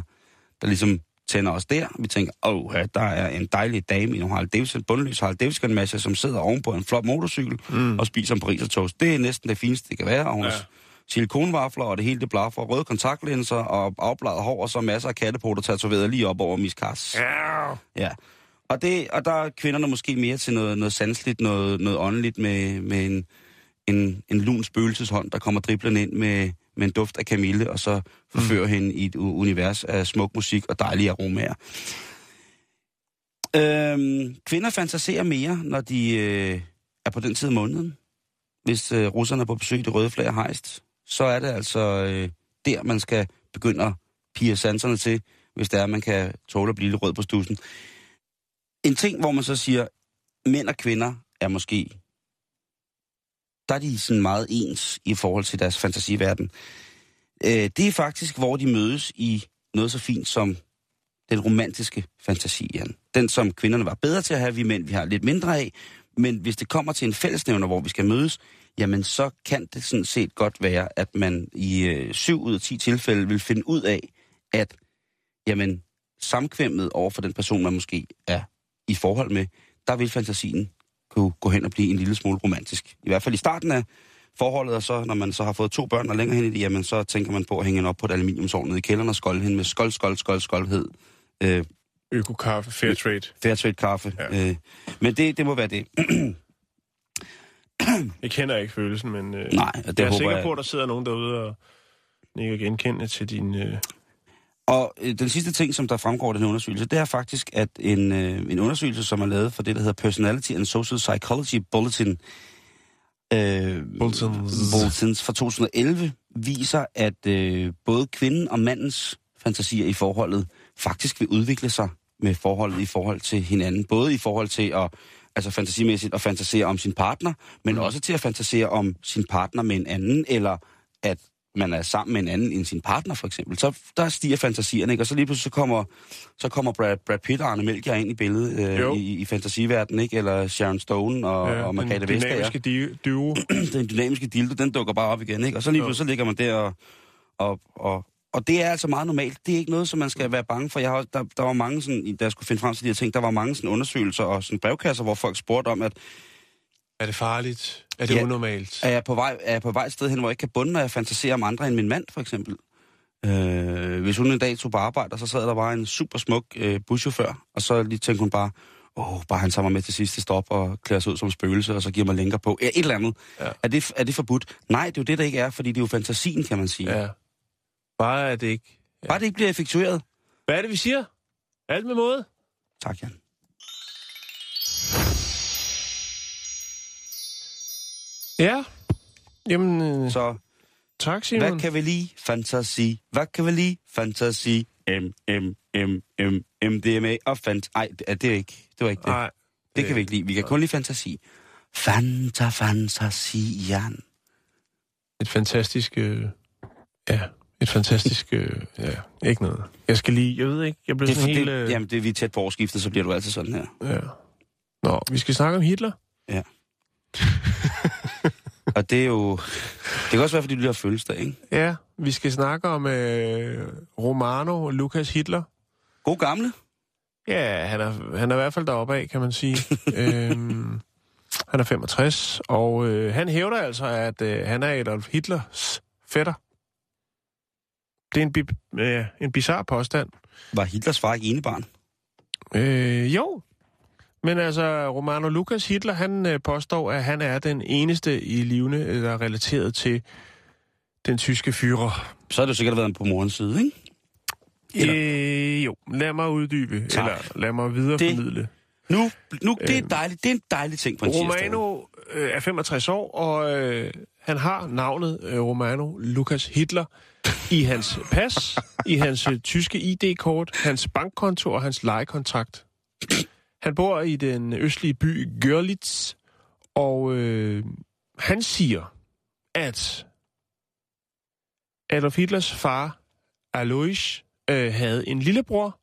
Speaker 2: der ligesom tænder os der. Vi tænker, åh, ja, der er en dejlig dame i en Harald Davidson, bundløs Harald Davidson masse, som sidder ovenpå en flot motorcykel mm. og spiser en Paris toast. Det er næsten det fineste, det kan være. Og hun
Speaker 1: Ja.
Speaker 2: Silikonvafler, og det hele det blaffer, røde kontaktlinser og afbladet hår, og så masser af kattepoter tatoveret lige op over miskas.
Speaker 1: Ja.
Speaker 2: Ja. Og, det, og der er kvinderne måske mere til noget, noget sansligt, noget, noget åndeligt med, med en, en, en lun spøgelseshånd, der kommer driblende ind med, med en duft af kamille, og så forfører mm. hende i et univers af smuk musik og dejlige aromaer. Øhm, kvinder fantaserer mere, når de øh, er på den tid af måneden. hvis øh, russerne er på besøg i det røde flag hejst, så er det altså øh, der, man skal begynde at pige sanserne til, hvis det er, at man kan tåle at blive lidt rød på stussen. En ting, hvor man så siger, mænd og kvinder er måske, der er de sådan meget ens i forhold til deres fantasiverden. Øh, det er faktisk, hvor de mødes i noget så fint som den romantiske fantasi, Jan. Den, som kvinderne var bedre til at have, vi mænd vi har lidt mindre af. Men hvis det kommer til en fællesnævner, hvor vi skal mødes, jamen så kan det sådan set godt være, at man i øh, 7 ud af 10 tilfælde vil finde ud af, at jamen, samkvemmet over for den person, man måske er i forhold med, der vil fantasien kunne gå hen og blive en lille smule romantisk. I hvert fald i starten af forholdet, og så når man så har fået to børn og længere hen i det, jamen så tænker man på at hænge hende op på et aluminiumsovn nede i kælderen og skolde hende med skold, skold, skold, skoldhed. Øh,
Speaker 1: Økokaffe, fair trade.
Speaker 2: fair trade kaffe.
Speaker 1: Ja.
Speaker 2: Øh, men det, det må være det.
Speaker 1: Jeg kender ikke følelsen, men øh,
Speaker 2: Nej, det
Speaker 1: jeg er sikker
Speaker 2: jeg-
Speaker 1: på, at der sidder nogen derude og nikker genkendende til din... Øh,
Speaker 2: Og øh, den sidste ting, som der fremgår af den undersøgelse, det er faktisk, at en, øh, en undersøgelse, som er lavet for det, der hedder Personality and Social Psychology Bulletin, øh,
Speaker 1: Bulletins.
Speaker 2: Bulletins fra 2011, viser, at øh, både kvinden og mandens fantasier i forholdet faktisk vil udvikle sig med forholdet i forhold til hinanden. Både i forhold til at altså fantasimæssigt at fantasere om sin partner, men mm. også til at fantasere om sin partner med en anden, eller at man er sammen med en anden end sin partner, for eksempel. Så der stiger fantasierne, ikke? Og så lige pludselig så kommer, så kommer Brad, Brad Pitt og Arne Melchior ind i billedet øh,
Speaker 1: Jo.
Speaker 2: i, i fantasiverdenen, ikke? Eller Sharon Stone og, ja, og Margrethe
Speaker 1: den
Speaker 2: Vestager
Speaker 1: dynamiske di- duo.
Speaker 2: den dynamiske dildo, den dukker bare op igen, ikke? Og så lige pludselig så ligger man der og, og, og, og det er altså meget normalt. Det er ikke noget, som man skal være bange for. Jeg har, der, der var mange sådan, da jeg skulle finde frem til de her ting, der var mange sådan undersøgelser og sådan brevkasser, hvor folk spurgte om, at
Speaker 1: Er det farligt? Er det
Speaker 2: Ja.
Speaker 1: unormalt?
Speaker 2: er jeg på vej, er jeg på vej et sted hen, hvor jeg ikke kan bunde, når jeg fantaserer om andre end min mand, for eksempel. Øh, hvis hun en dag tog på arbejde, og så sad der bare en super smuk øh, buschauffør, og så lige tænkte hun bare, åh, bare han tager mig med til sidste stop og klæder sig ud som spøgelse, og så giver mig længere på. Ja, et eller andet.
Speaker 1: Ja.
Speaker 2: Er, det, er det forbudt? Nej, det er jo det, der ikke er, fordi det er jo fantasien, kan man sige.
Speaker 1: Ja. Bare er det ikke... Ja.
Speaker 2: Bare det ikke bliver effektueret.
Speaker 1: Hvad er det, vi siger? Alt med måde?
Speaker 2: Tak, Jan.
Speaker 1: Ja. Jamen, øh,
Speaker 2: Så
Speaker 1: tak, Simon.
Speaker 2: hvad kan vi lide? Fantasi. Hvad kan vi lide? Fantasi. M, M, M, M, MDMA og fant... Ej, det er det ikke. Det var ikke det.
Speaker 1: Nej.
Speaker 2: Det kan vi ikke lide. Vi kan kun lide fantasi. Fanta, fantasi, Jan.
Speaker 1: Et fantastisk... Øh, ja, et fantastisk... Øh, ja, ikke noget. Jeg skal lige... Jeg ved ikke, jeg blev
Speaker 2: Det er, for,
Speaker 1: sådan helt...
Speaker 2: det,
Speaker 1: Øh,
Speaker 2: jamen, det er vi tæt på årsskiftet, så bliver du altid sådan her.
Speaker 1: ja. Nå, vi skal snakke om Hitler.
Speaker 2: Og det er jo... Det kan også være, fordi du lige har fødselsdag, ikke?
Speaker 1: Ja, vi skal snakke om øh, Romano Lukas Hitler.
Speaker 2: God gamle.
Speaker 1: Ja, han er, han er i hvert fald deroppe af, kan man sige. øhm, han er 65, og øh, han hævder altså, at øh, han er Adolf Hitlers fætter. Det er en, bi- øh, en bizarre påstand.
Speaker 2: Var Hitlers far ikke enebarn?
Speaker 1: Øh, jo, men altså, Romano Lukas Hitler, han øh, påstår, at han er den eneste i livene, øh, der er relateret til den tyske fyrer.
Speaker 2: Så har det jo sikkert været på morens side, ikke? Eller-
Speaker 1: Øh, jo, lad mig uddybe,
Speaker 2: Tak.
Speaker 1: eller lad mig videreformidle.
Speaker 2: Nu, nu det, er
Speaker 1: Øhm.
Speaker 2: dejligt, det er en dejlig ting på en.
Speaker 1: Romano øh, er 65 år, og øh, han har navnet øh, Romano Lukas Hitler i hans pas, i hans øh, tyske ID-kort, hans bankkonto og hans lejekontrakt. Han bor i den østlige by Görlitz, og øh, han siger, at Adolf Hitlers far, Alois, øh, havde en lillebror,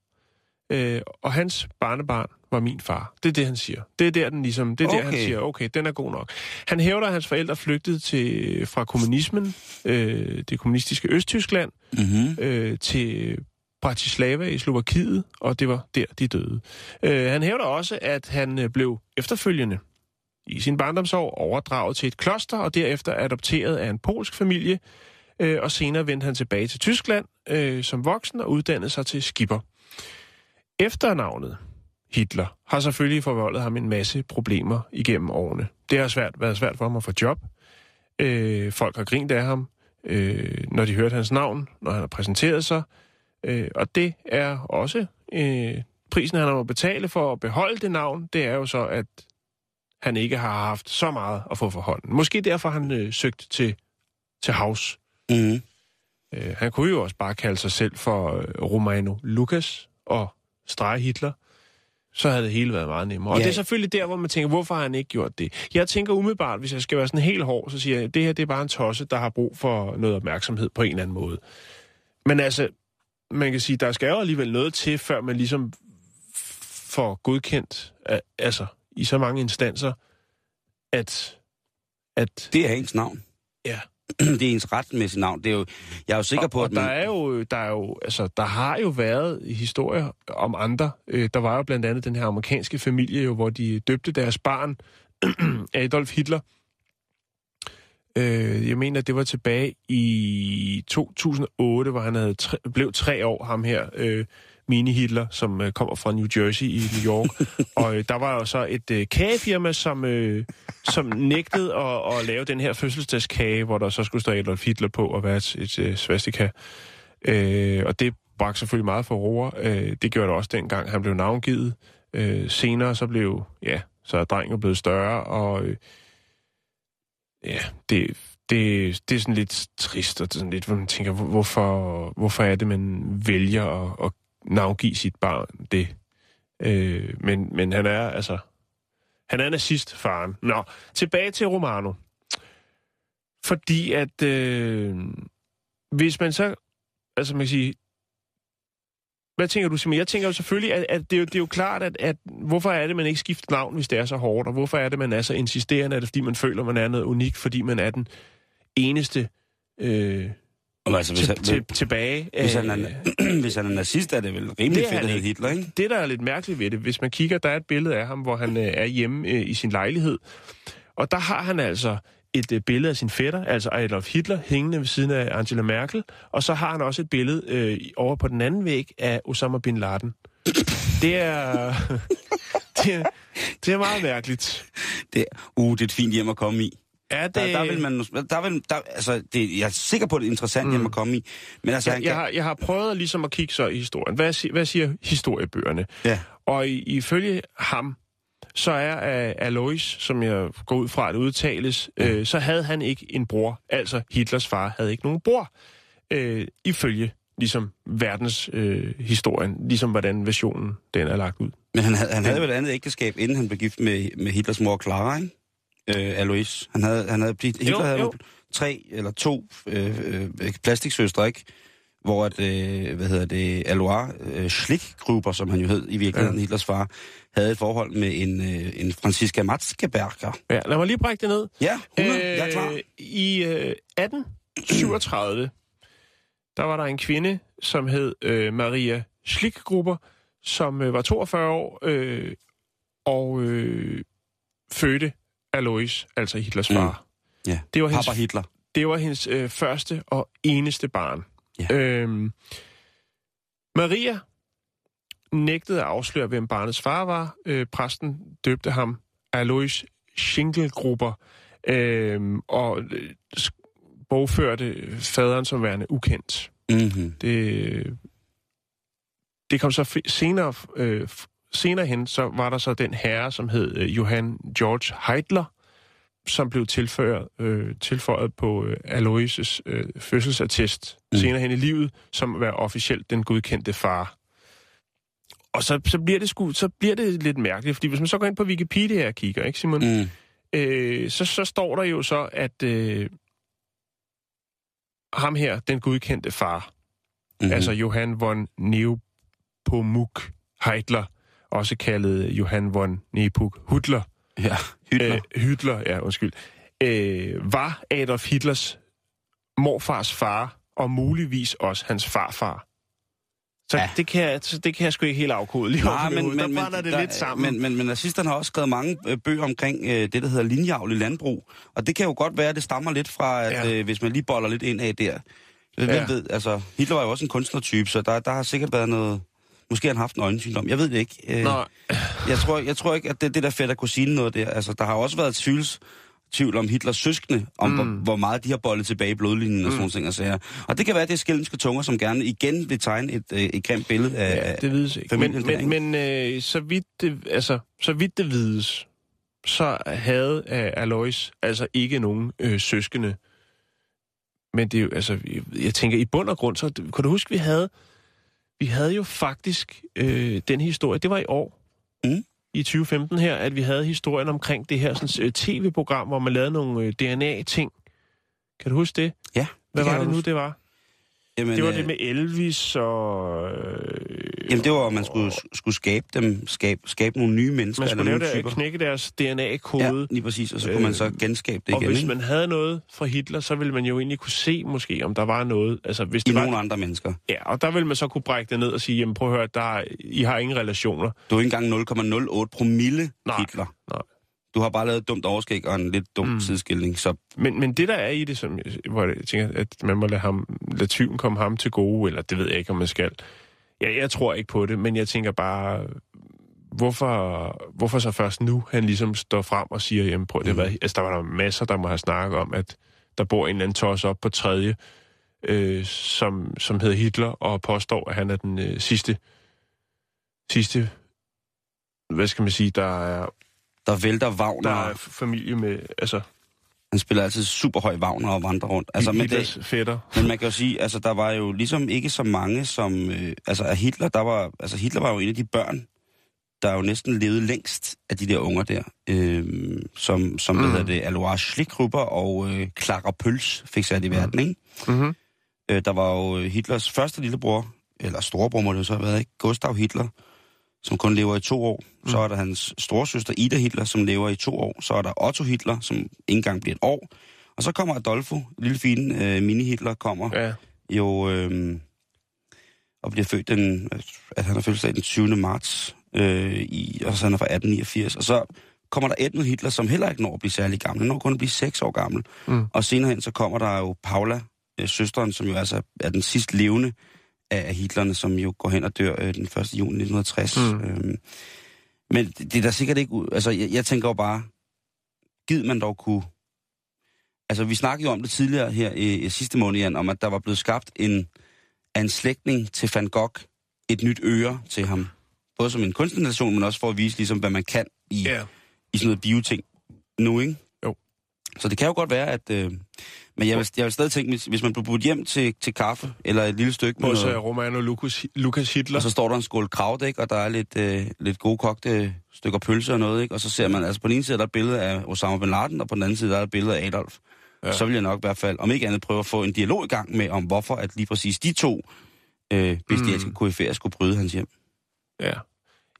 Speaker 1: øh, og hans barnebarn var min far. Det er det, han siger. Det er der, den ligesom, det er okay. der, han siger, okay, den er god nok. Han hævder, at hans forældre flygtede til, fra kommunismen, øh, det kommunistiske Østtyskland,
Speaker 2: Mm-hmm.
Speaker 1: øh, til Bratislava i Slovakiet, og det var der, de døde. Øh, han hævder også, at han øh, blev efterfølgende i sin barndomsår overdraget til et kloster, og derefter adopteret af en polsk familie, øh, og senere vendte han tilbage til Tyskland øh, som voksen og uddannede sig til skipper. Efternavnet Hitler har selvfølgelig forvoldet ham en masse problemer igennem årene. Det har svært, været svært for ham at få job. Øh, folk har grint af ham, øh, når de hørte hans navn, når han har præsenteret sig. Øh, og det er også øh, prisen, han har må betale for at beholde det navn. Det er jo så, at han ikke har haft så meget at få for hånden. Måske derfor han øh, søgt til, til havs.
Speaker 2: Mm.
Speaker 1: Øh, han kunne jo også bare kalde sig selv for øh, Romano Lucas og strege Hitler. Så havde det hele været meget nemmere. Og
Speaker 2: Ja.
Speaker 1: det er selvfølgelig der, hvor man tænker, hvorfor har han ikke gjort det? Jeg tænker umiddelbart, hvis jeg skal være sådan helt hård, så siger jeg, at det her det er bare en tosse, der har brug for noget opmærksomhed på en eller anden måde. Men altså, man kan sige, der skal jo alligevel noget til, før man ligesom får godkendt, altså i så mange instanser, at, at
Speaker 2: Det er ens navn.
Speaker 1: ja,
Speaker 2: det er ens retmæssige navn. Det er jo, jeg er jo sikker
Speaker 1: og,
Speaker 2: på, at
Speaker 1: der
Speaker 2: man...
Speaker 1: er jo, der er jo, altså, der har jo været historier om andre. Øh, der var jo blandt andet den her amerikanske familie, jo, hvor de døbte deres barn Adolf Hitler. Øh, jeg mener, det var tilbage i 2008, hvor han havde tre, blev tre år, ham her, øh, Mini-Hitler, som øh, kommer fra New Jersey i New York. og øh, der var jo så et øh, kagefirma, som, øh, som nægtede at, at lave den her fødselsdagskage, hvor der så skulle stå Adolf Hitler på og være et, et, et svastika. Øh, og det bragte selvfølgelig meget for roer. Øh, det gjorde det også dengang, han blev navngivet. Øh, senere så blev, ja, så er drengen blevet større, og øh, ja, det, det, det er sådan lidt trist, og det er sådan lidt, hvor man tænker, hvor- hvorfor, hvorfor er det, man vælger at, at navngive sit barn det? Øh, men, men han er altså, han er nazist, faren. Nå, tilbage til Romano. Fordi at, øh, hvis man så, altså man kan sige, hvad tænker du, Simon? Jeg tænker jo selvfølgelig, at, at det, er jo, det er jo klart, at, at hvorfor er det, man ikke skifter navn, hvis det er så hårdt, og hvorfor er det, man er så insisterende? Er det, fordi man føler, man er noget unikt, fordi man er den eneste øh,
Speaker 2: Jamen, altså, hvis,
Speaker 1: til,
Speaker 2: han,
Speaker 1: til, tilbage?
Speaker 2: hvis, han
Speaker 1: Øh,
Speaker 2: er, hvis han er nazist, er det vel rimelig
Speaker 1: Det
Speaker 2: fedt at hedde. Hitler, ikke?
Speaker 1: det, der er lidt mærkeligt ved det, hvis man kigger, der er et billede af ham, hvor han øh, er hjemme øh, i sin lejlighed, og der har han altså et øh, billede af sin fætter, altså Adolf Hitler, hængende ved siden af Angela Merkel, og så har han også et billede øh, over på den anden væg af Osama Bin Laden. Det er, det er, det er meget mærkeligt.
Speaker 2: Det, uh, det er et fint hjem at komme i.
Speaker 1: Er det,
Speaker 2: Der, der vil man, der vil, der, altså, det, jeg er sikker på, at det er interessant mm. hjem at komme i. Men altså,
Speaker 1: jeg,
Speaker 2: han
Speaker 1: jeg,
Speaker 2: kan,
Speaker 1: har, jeg har prøvet ligesom at kigge så i historien. Hvad, hvad siger historiebøgerne?
Speaker 2: ja.
Speaker 1: Og i, ifølge ham, så er uh, Alois, som jeg går ud fra at udtales, øh, så havde han ikke en bror. Altså Hitlers far havde ikke nogen bror. Øh, ifølge ligesom verdens øh, historien, ligesom hvordan versionen den er lagt ud.
Speaker 2: Men han, havde- han havde jo et andet ægteskab, inden han blev gift med, med Hitlers mor Clara, ikke? Øh, Alois. Han havde, han havde, Hitler
Speaker 1: Jo,
Speaker 2: havde
Speaker 1: jo.
Speaker 2: tre eller to øh, øh, plastiksøstre, ikke? Hvor at, øh, hvad hedder det, Alois øh, Schlickgruber, som han jo hed i virkeligheden,
Speaker 1: Ja.
Speaker 2: Hitlers far, havde et forhold med en, øh, en Franziska Matzkeberger.
Speaker 1: Ja, lad mig lige brække det ned.
Speaker 2: Ja, 100, jeg er klar.
Speaker 1: I øh, 1837, der var der en kvinde, som hed øh, Maria Schlickgruber, som øh, var 42 år øh, og øh, fødte Alois, altså Hitlers
Speaker 2: Mm.
Speaker 1: far.
Speaker 2: Ja,
Speaker 1: Det var hendes,
Speaker 2: Papa Hitler.
Speaker 1: det var hendes øh, første og eneste barn.
Speaker 2: Ja.
Speaker 1: Øhm, Maria nægtede at afsløre, hvem barnets far var. Øh, præsten døbte ham Alois Schinkelgruber øhm, og øh, sk- bogførte faderen som værende ukendt.
Speaker 2: Mm-hmm.
Speaker 1: Det, det kom så senere, øh, senere hen, så var der så den herre, som hed øh, Johann George Heidler, som blev tilføjet, øh, tilføjet på øh, Alois' øh, fødselsattest
Speaker 2: Mm.
Speaker 1: senere hen i livet, som var officielt den godkendte far. Og så, så, bliver det sgu, så bliver det lidt mærkeligt, fordi hvis man så går ind på Wikipedia og kigger, ikke Simon?
Speaker 2: Mm.
Speaker 1: øh, så, så står der jo så, at øh, ham her, den godkendte far,
Speaker 2: Mm-hmm.
Speaker 1: mm. altså Johann von Nepomuk Heidler, også kaldet Johann von Nepomuk Hitler,
Speaker 2: Ja, Hitler.
Speaker 1: øh, Hitler, ja, undskyld, øh, var Adolf Hitlers morfars far, og muligvis også hans farfar. Så
Speaker 2: Ja.
Speaker 1: det, kan det kan jeg sgu ikke helt afkode lige
Speaker 2: Nej,
Speaker 1: over
Speaker 2: men,
Speaker 1: Der
Speaker 2: men, men,
Speaker 1: det lidt sammen.
Speaker 2: Men, men, men nazisterne har også skrevet mange øh, bøger omkring øh, det, der hedder linjavl i landbrug. Og det kan jo godt være, at det stammer lidt fra, at
Speaker 1: Ja.
Speaker 2: øh, hvis man lige boller lidt ind af der.
Speaker 1: Ja.
Speaker 2: ved, altså, Hitler var jo også en kunstnertype, så der, der har sikkert været noget... Måske har han haft en øjensygdom. Jeg ved det ikke. Øh,
Speaker 1: Nå,
Speaker 2: jeg, tror, jeg tror ikke, at det, det der at kusine noget der. Altså, der har også været tvivls, tvivl om Hitlers søskende, om mm. hvor, hvor meget de har bollet tilbage i blodlinjen og sådan nogle ting og sager. Og det kan være, at det er skældenske tunger, som gerne igen vil tegne et, øh, et grimt billede af...
Speaker 1: ja, det vides ikke. Men, men, men øh, så, vidt det, altså, så vidt det vides, så havde øh, Alois altså ikke nogen øh, søskende. Men det er jo, altså, jeg, jeg tænker, i bund og grund, så kan du huske, vi havde, vi havde jo faktisk øh, den historie, det var i år,
Speaker 2: Mm.
Speaker 1: i 2015 her, at vi havde historien omkring det her sådan, øh, tv-program, hvor man lavede nogle øh, DNA-ting. Kan du huske det?
Speaker 2: Ja.
Speaker 1: Hvad
Speaker 2: kan
Speaker 1: var det nu,
Speaker 2: huske.
Speaker 1: det var?
Speaker 2: Jamen,
Speaker 1: Det var
Speaker 2: øh,
Speaker 1: det med Elvis og... Øh,
Speaker 2: Jamen, det var, at man skulle, skulle skabe dem, skabe, skabe nogle nye mennesker.
Speaker 1: man skulle
Speaker 2: eller
Speaker 1: lave det, knække deres DNA-kode.
Speaker 2: Ja, lige præcis. Og så kunne man så
Speaker 1: Øh,
Speaker 2: genskabe det
Speaker 1: og
Speaker 2: igen,
Speaker 1: hvis
Speaker 2: ikke?
Speaker 1: man havde noget fra Hitler, så ville man jo egentlig kunne se måske, om der var noget. Altså, hvis
Speaker 2: I
Speaker 1: det var,
Speaker 2: nogle andre mennesker.
Speaker 1: Ja, og der ville man så kunne brække det ned og sige, jamen prøv at høre, der, er- I har ingen relationer.
Speaker 2: Du er ikke engang 0,08 promille
Speaker 1: Nej,
Speaker 2: Hitler.
Speaker 1: nej.
Speaker 2: Du har bare lavet et dumt overskæg og en lidt dum
Speaker 1: Mm.
Speaker 2: sideskilning. Så
Speaker 1: Men, men det der er i det, som, hvor jeg tænker, at man må lade, ham, lade tvivlen komme ham til gode, eller det ved jeg ikke, om man skal. Ja, jeg tror ikke på det, men jeg tænker bare, hvorfor, hvorfor så først nu, han ligesom står frem og siger, jamen prøv, det
Speaker 2: Mm.
Speaker 1: været, altså der var der masser, der må have snakket om, at der bor en eller anden tos op på tredje, øh, som, som hedder Hitler, og påstår, at han er den øh, sidste, sidste, hvad skal man sige, der er,
Speaker 2: der vælter Wagner.
Speaker 1: der er familie med, altså,
Speaker 2: Han spiller altid super høj Wagner og vandrer rundt. Altså, men,
Speaker 1: Hitlers
Speaker 2: det,
Speaker 1: fætter.
Speaker 2: men man kan jo sige, altså der var jo ligesom ikke så mange som... Øh, altså af Hitler, der var, altså Hitler var jo en af de børn, der jo næsten levede længst af de der unger der. Øh, som, som mm.
Speaker 1: Mm.
Speaker 2: hedder det, Alois Schlickrupper og øh, Clara Pøls fik sat i verden, ikke?
Speaker 1: Mm-hmm.
Speaker 2: Øh, der var jo Hitlers første lillebror, eller storebror må det jo så have været, ikke? Gustav Hitler, som kun lever i to år. Mm. Så er der hans storesøster Ida Hitler, som lever i to år. Så er der Otto Hitler, som ikke engang bliver et år. Og så kommer Adolfo, lille fine øh, mini-Hitler, kommer ja. Jo øh, og bliver født den, at han er fødselsdag den 20. marts, øh, i, og så han er fra 1889. Og så kommer der Edmund Hitler, som heller ikke når at blive særlig gammel. Han når kun at blive 6 år gammel.
Speaker 1: Mm.
Speaker 2: Og senere hen, så kommer der jo Paula, øh, søsteren, som jo altså er den sidst levende af, Hitlerne, som jo går hen og dør øh, den 1. juni 1960.
Speaker 1: Mm.
Speaker 2: Øhm, men det, er da sikkert ikke... ud- Altså, jeg, jeg tænker jo bare, gid man dog kunne... Altså, vi snakkede jo om det tidligere her i, i sidste måned, Jan, om at der var blevet skabt en, af en slægtning til Van Gogh et nyt øre til ham. Både som en kunstinstallation, men også for at vise, ligesom, hvad man kan i,
Speaker 1: Ja.
Speaker 2: i sådan noget bioting nu, ikke?
Speaker 1: Jo.
Speaker 2: Så det kan jo godt være, at... Øh, men jeg vil, jeg vil stadig tænke, hvis, hvis man blev budt hjem til, til kaffe, eller et lille stykke
Speaker 1: Hos
Speaker 2: noget,
Speaker 1: Romano Lucas, Lucas Hitler.
Speaker 2: og så står der en skål kravdæk, og der er lidt, øh, lidt gode kogte stykker pølse og noget, ikke? Og så ser man, altså på den ene side er der et billede af Osama Bin Laden, og på den anden side der er et billede af Adolf.
Speaker 1: Ja.
Speaker 2: Så vil jeg nok i hvert fald, om ikke andet, prøve at få en dialog i gang med, om hvorfor at lige præcis de to øh, bestialske
Speaker 1: Mm.
Speaker 2: koryfærer skulle bryde hans hjem.
Speaker 1: Ja.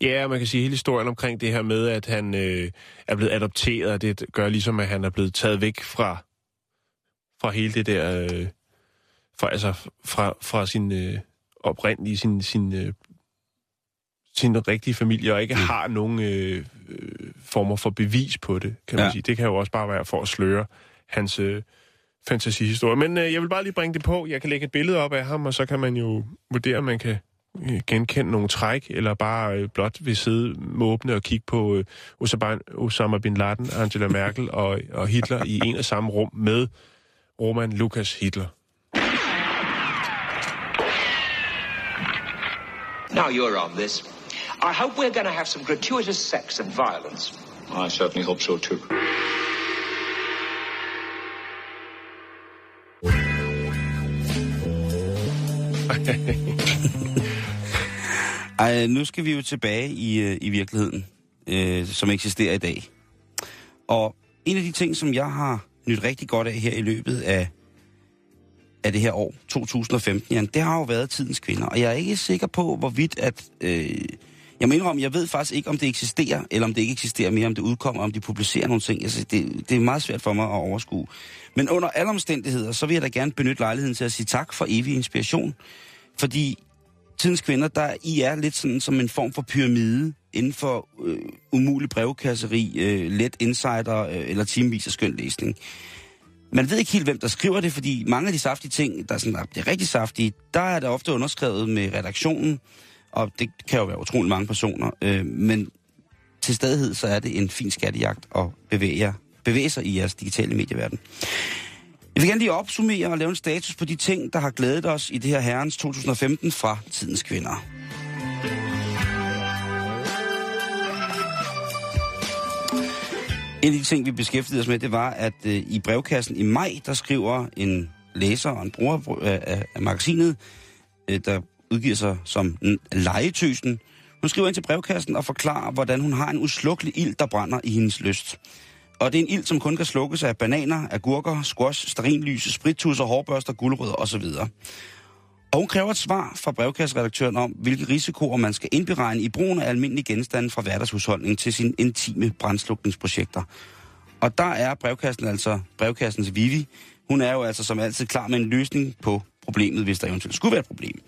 Speaker 1: Ja, man kan sige hele historien omkring det her med, at han øh, er blevet adopteret, det gør ligesom, at han er blevet taget væk fra, fra hele det der, øh, fra, altså fra, fra sin øh, oprindelige, sin, sin, øh, sin rigtige familie, og ikke
Speaker 2: Mm.
Speaker 1: har nogen øh, øh, former for bevis på det, kan man
Speaker 2: Ja.
Speaker 1: sige. Det kan jo også bare være for at sløre hans øh, fantasihistorie. Men øh, jeg vil bare lige bringe det på. Jeg kan lægge et billede op af ham, og så kan man jo vurdere, om man kan øh, genkende nogle træk, eller bare øh, blot vil sidde måbne og kigge på øh, Osama, Osama Bin Laden, Angela Merkel og, og Hitler i en og samme rum med Roman Lukas Hitler.
Speaker 4: Now you're on this. I hope we're going to have some gratuitous sex and violence.
Speaker 5: I certainly hope so too.
Speaker 2: Ej, nu skal vi jo tilbage i, øh, i virkeligheden, øh, som eksisterer i dag. Og en af de ting, som jeg har nyt rigtig godt af her i løbet af, af det her år, 2015, Jan, det har jo været tidens kvinder. Og jeg er ikke sikker på, hvorvidt at... Øh, jeg mener om, jeg ved faktisk ikke, om det eksisterer, eller om det ikke eksisterer mere, om det udkommer, om de publicerer nogle ting. Altså, det, det er meget svært for mig at overskue. Men under alle omstændigheder, så vil jeg da gerne benytte lejligheden til at sige tak for evig inspiration. Fordi tidens kvinder, der I er lidt sådan som en form for pyramide inden for øh, umulig brevkasseri, øh, let insider øh, eller timevis af skøn læsning. Man ved ikke helt, hvem der skriver det, fordi mange af de saftige ting, der er, sådan, ah, det er rigtig saftige, der er det ofte underskrevet med redaktionen, og det kan jo være utrolig mange personer, øh, men til stadighed så er det en fin skattejagt at bevæge, jer, bevæge sig i jeres digitale medieverden. Jeg vil gerne lige opsummere og lave en status på de ting, der har glædet os i det her herrens 2015 fra Tidens Kvinder. En af de ting, vi beskæftigede os med, det var, at øh, i brevkassen i maj, der skriver en læser og en bruger af, af, af magasinet, øh, der udgiver sig som legetøsen, hun skriver ind til brevkassen og forklarer, hvordan hun har en uslukkelig ild, der brænder i hendes lyst. Og det er en ild, som kun kan slukkes af bananer, agurker, squash, sterinlyse, sprittusser, hårbørster, gulerødder osv. Og hun kræver et svar fra brevkasseredaktøren om, hvilke risikoer man skal indberegne i brugen af almindelige genstande fra hverdagshusholdning til sine intime brændslukningsprojekter. Og der er brevkassen altså brevkassens Vivi. Hun er jo altså som altid klar med en løsning på problemet, hvis der eventuelt skulle være et problem.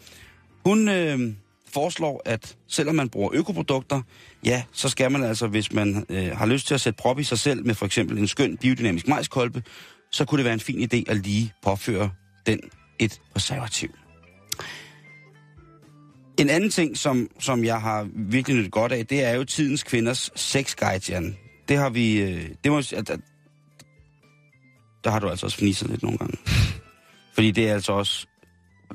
Speaker 2: Hun øh, foreslår, at selvom man bruger økoprodukter, ja, så skal man altså, hvis man øh, har lyst til at sætte prop i sig selv med for eksempel en skøn biodynamisk majskolbe, så kunne det være en fin idé at lige påføre den et preservativ. En anden ting, som, som jeg har virkelig nyttet godt af, det er jo tidens kvinders sexguide, Jan. Det har vi... Øh, det må, at, at, der har du altså også fniset lidt nogle gange. Fordi det er altså også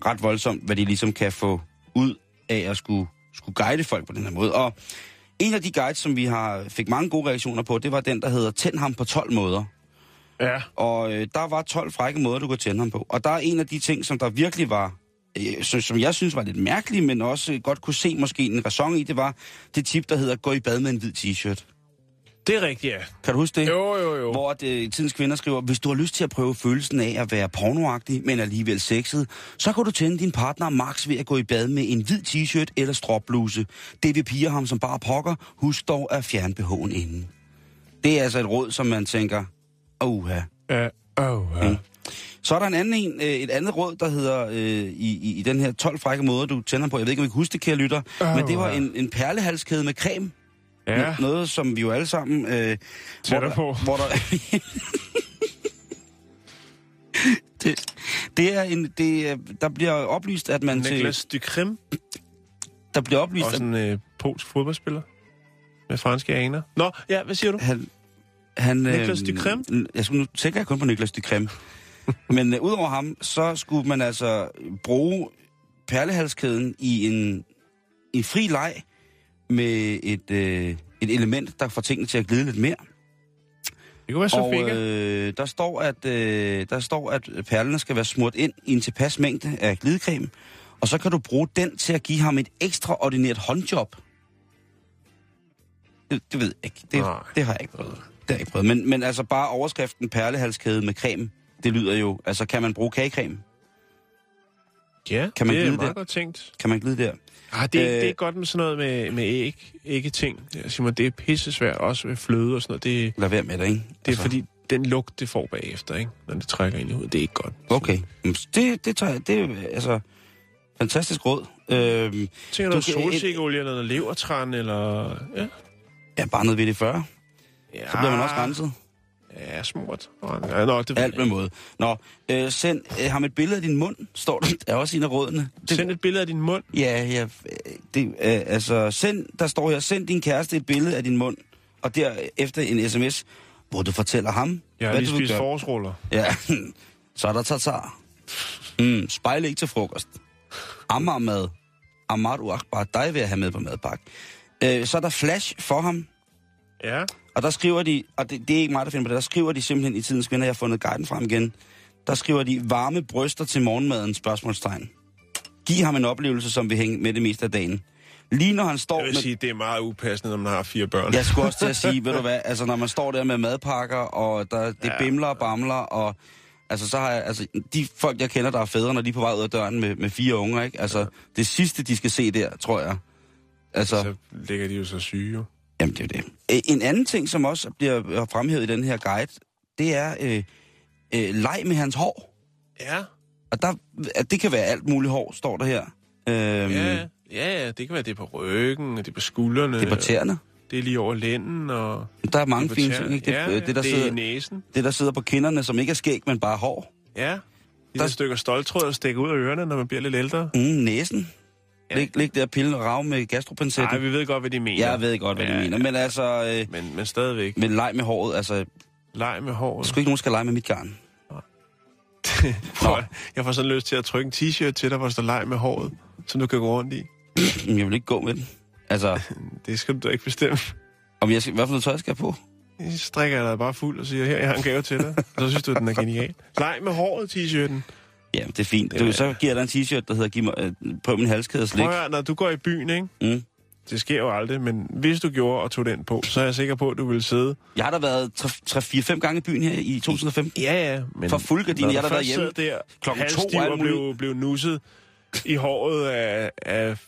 Speaker 2: ret voldsomt, hvad de ligesom kan få ud af at skulle, skulle guide folk på den her måde. Og en af de guides, som vi har fik mange gode reaktioner på, det var den, der hedder Tænd ham på 12 måder.
Speaker 1: Ja.
Speaker 2: Og øh, der var 12 frække måder, du kunne tænde ham på. Og der er en af de ting, som der virkelig var, øh, som, som jeg synes var lidt mærkelig, men også øh, godt kunne se måske en ræson i, det var det tip, der hedder gå i bad med en hvid t-shirt.
Speaker 1: Det er rigtigt, ja.
Speaker 2: Kan du huske det?
Speaker 1: Jo, jo, jo.
Speaker 2: Hvor det, tidens kvinder skriver, hvis du har lyst til at prøve følelsen af at være pornoagtig, men alligevel sexet, så kan du tænde din partner max ved at gå i bad med en hvid t-shirt eller stropbluse. Det vil piger ham som bare pokker. Husk dog at fjerne BH'en inden. Det er altså et råd, som man tænker, oha.
Speaker 1: Ja. Oh, ja.
Speaker 2: Mm. Så er der en anden en, øh, et andet råd, der hedder øh, i, i, i den her 12 frække måder, du tænder på. Jeg ved ikke, om I kan huske det, kære lytter.
Speaker 1: Åh,
Speaker 2: men det var en, en perlehalskæde med creme.
Speaker 1: Ja.
Speaker 2: Noget, som vi jo alle sammen... Øh,
Speaker 1: Tætter
Speaker 2: der-
Speaker 1: på.
Speaker 2: Hvor der, det, det er en, det, er- der bliver oplyst, at man til,
Speaker 1: Niklas Ducrem,
Speaker 2: der bliver oplyst,
Speaker 1: også
Speaker 2: at
Speaker 1: en øh, polsk fodboldspiller med franske aner. Nå, ja, hvad siger du?
Speaker 2: han, han
Speaker 1: Niklas
Speaker 2: øh? Jeg skulle nu tænker jeg kun på Niklas Ducrem. Men øh, udover ham, så skulle man altså bruge perlehalskæden i en, en fri leg med et, øh, et element, der får tingene til at glide lidt mere.
Speaker 1: Det kunne være
Speaker 2: Og
Speaker 1: Sofika.
Speaker 2: øh, der, står, at, øh, der står, at perlerne skal være smurt ind i en tilpas mængde af glidecreme, og så kan du bruge den til at give ham et ekstraordinært håndjob. Det, det ved jeg ikke. Det,
Speaker 1: Nej.
Speaker 2: det har jeg ikke prøvet. Det har jeg ikke prøvet. Men, men altså bare overskriften perlehalskæde med creme, det lyder jo... Altså, kan man bruge kagecreme?
Speaker 1: Ja,
Speaker 2: kan man
Speaker 1: det er
Speaker 2: glide
Speaker 1: meget
Speaker 2: der?
Speaker 1: godt tænkt.
Speaker 2: Kan man glide der?
Speaker 1: Ah, det, er,
Speaker 2: Øh,
Speaker 1: øh, det er godt med sådan noget med, med æg, ikke ting. Simon, det er pisse svært, også med fløde og sådan noget. Det,
Speaker 2: Lad være med det, ikke?
Speaker 1: det er altså. fordi, den lugt, det får bagefter, ikke? når det trækker ind i hovedet, det er ikke godt.
Speaker 2: Okay. Det, det, tager, jeg- det er altså fantastisk råd. Øhm,
Speaker 1: Tænker du,
Speaker 2: Du
Speaker 1: solsikkeolie eller noget levertran, eller... Ja,
Speaker 2: ja, bare noget ved det 40.
Speaker 1: ja
Speaker 2: Så bliver man også renset.
Speaker 1: Ja, smurt. Ja, nå, det
Speaker 2: Alt med måde. Nå, øh, send øh, ham et billede af din mund, står der. er også en af rådene. Det,
Speaker 1: Send et billede af din mund.
Speaker 2: Ja, ja. Det, øh, altså, send, der står her, send din kæreste et billede af din mund, og derefter en sms, hvor du fortæller ham,
Speaker 1: har
Speaker 2: hvad
Speaker 1: lige
Speaker 2: du vil
Speaker 1: spist forårsruller.
Speaker 2: Ja, så er der tartar. Mm, spejl ikke til frokost. Amagermad. Amadu Akbar, dig vil jeg have med på madpakke. Øh, så er der flash for ham,
Speaker 1: Ja.
Speaker 2: Og der skriver de, og det, det er ikke mig, der finder på det, der skriver de simpelthen i tidens kvinder, jeg har fundet guiden frem igen, der skriver de varme bryster til morgenmaden, spørgsmålstegn. Giv ham en oplevelse, som vil hænge med det meste af dagen. Lige når han står
Speaker 1: Jeg vil
Speaker 2: med...
Speaker 1: sige, det er meget upassende, når man har fire børn.
Speaker 2: Jeg skulle også til at sige, ved du hvad, altså når man står der med madpakker, og der, det
Speaker 1: Ja.
Speaker 2: bimler og bamler, og altså så har jeg, altså de folk, jeg kender, der er fædre, når de er på vej ud af døren med, med fire unger, ikke? Altså det sidste, de skal se der, tror jeg. Altså,
Speaker 1: Så ligger de jo så syge, jo.
Speaker 2: Jamen det er det. En anden ting, som også bliver fremhævet i den her guide, det er øh, øh, leg med hans hår.
Speaker 1: Ja.
Speaker 2: Og der, at det kan være alt muligt hår, står der her. Øhm,
Speaker 1: Ja, ja, det kan være det på ryggen, og det på skuldrene.
Speaker 2: Det er på tæerne.
Speaker 1: Det er lige over lænden, og...
Speaker 2: Der er mange fine ting, ikke? Det,
Speaker 1: ja,
Speaker 2: øh, det, der
Speaker 1: det er
Speaker 2: sidder,
Speaker 1: næsen.
Speaker 2: det, der sidder på kinderne, som ikke er skæg, men bare hår.
Speaker 1: Ja. De
Speaker 2: Der-
Speaker 1: der stykker stoltråd og stikker ud af ørerne, når man bliver lidt ældre.
Speaker 2: Mm, næsen.
Speaker 1: Ja.
Speaker 2: Lig, lig der pille og rav med gastropensetten.
Speaker 1: Nej, vi ved godt, hvad de mener.
Speaker 2: Jeg ved godt, hvad ja, de mener. Men altså, øh,
Speaker 1: Men, men stadigvæk.
Speaker 2: med leg med håret, altså,
Speaker 1: Leg med håret.
Speaker 2: skulle ikke nogen skal lege med mit garn.
Speaker 1: Nå. Jeg får sådan lyst til at trykke en t-shirt til dig, hvor der står leg med håret, som du kan gå rundt i.
Speaker 2: Men jeg vil ikke gå med den. Altså,
Speaker 1: Det skal du da ikke bestemme.
Speaker 2: om jeg skal, hvad for noget tøj skal jeg på?
Speaker 1: Så strikker jeg dig bare fuld og siger, her, jeg har en gave til dig. Og så synes du, den er genial. Nej, med håret, t-shirten.
Speaker 2: Ja, det er fint. Du, så giver jeg dig en t-shirt, der hedder Giv mig, øh, Prøv min halskæde og slik.
Speaker 1: Prøv at når du går i byen, ikke?
Speaker 2: Mm.
Speaker 1: Det sker jo aldrig, men hvis du gjorde og tog den på, så er jeg sikker på, at du ville sidde.
Speaker 2: Jeg har da været 3-4-5 gange i byen her i 2015.
Speaker 1: Ja, ja. Men
Speaker 2: For fuld gardin,
Speaker 1: når
Speaker 2: jeg har da været hjemme
Speaker 1: der,
Speaker 2: klokken to muligt.
Speaker 1: blev, blev nusset i håret af, af,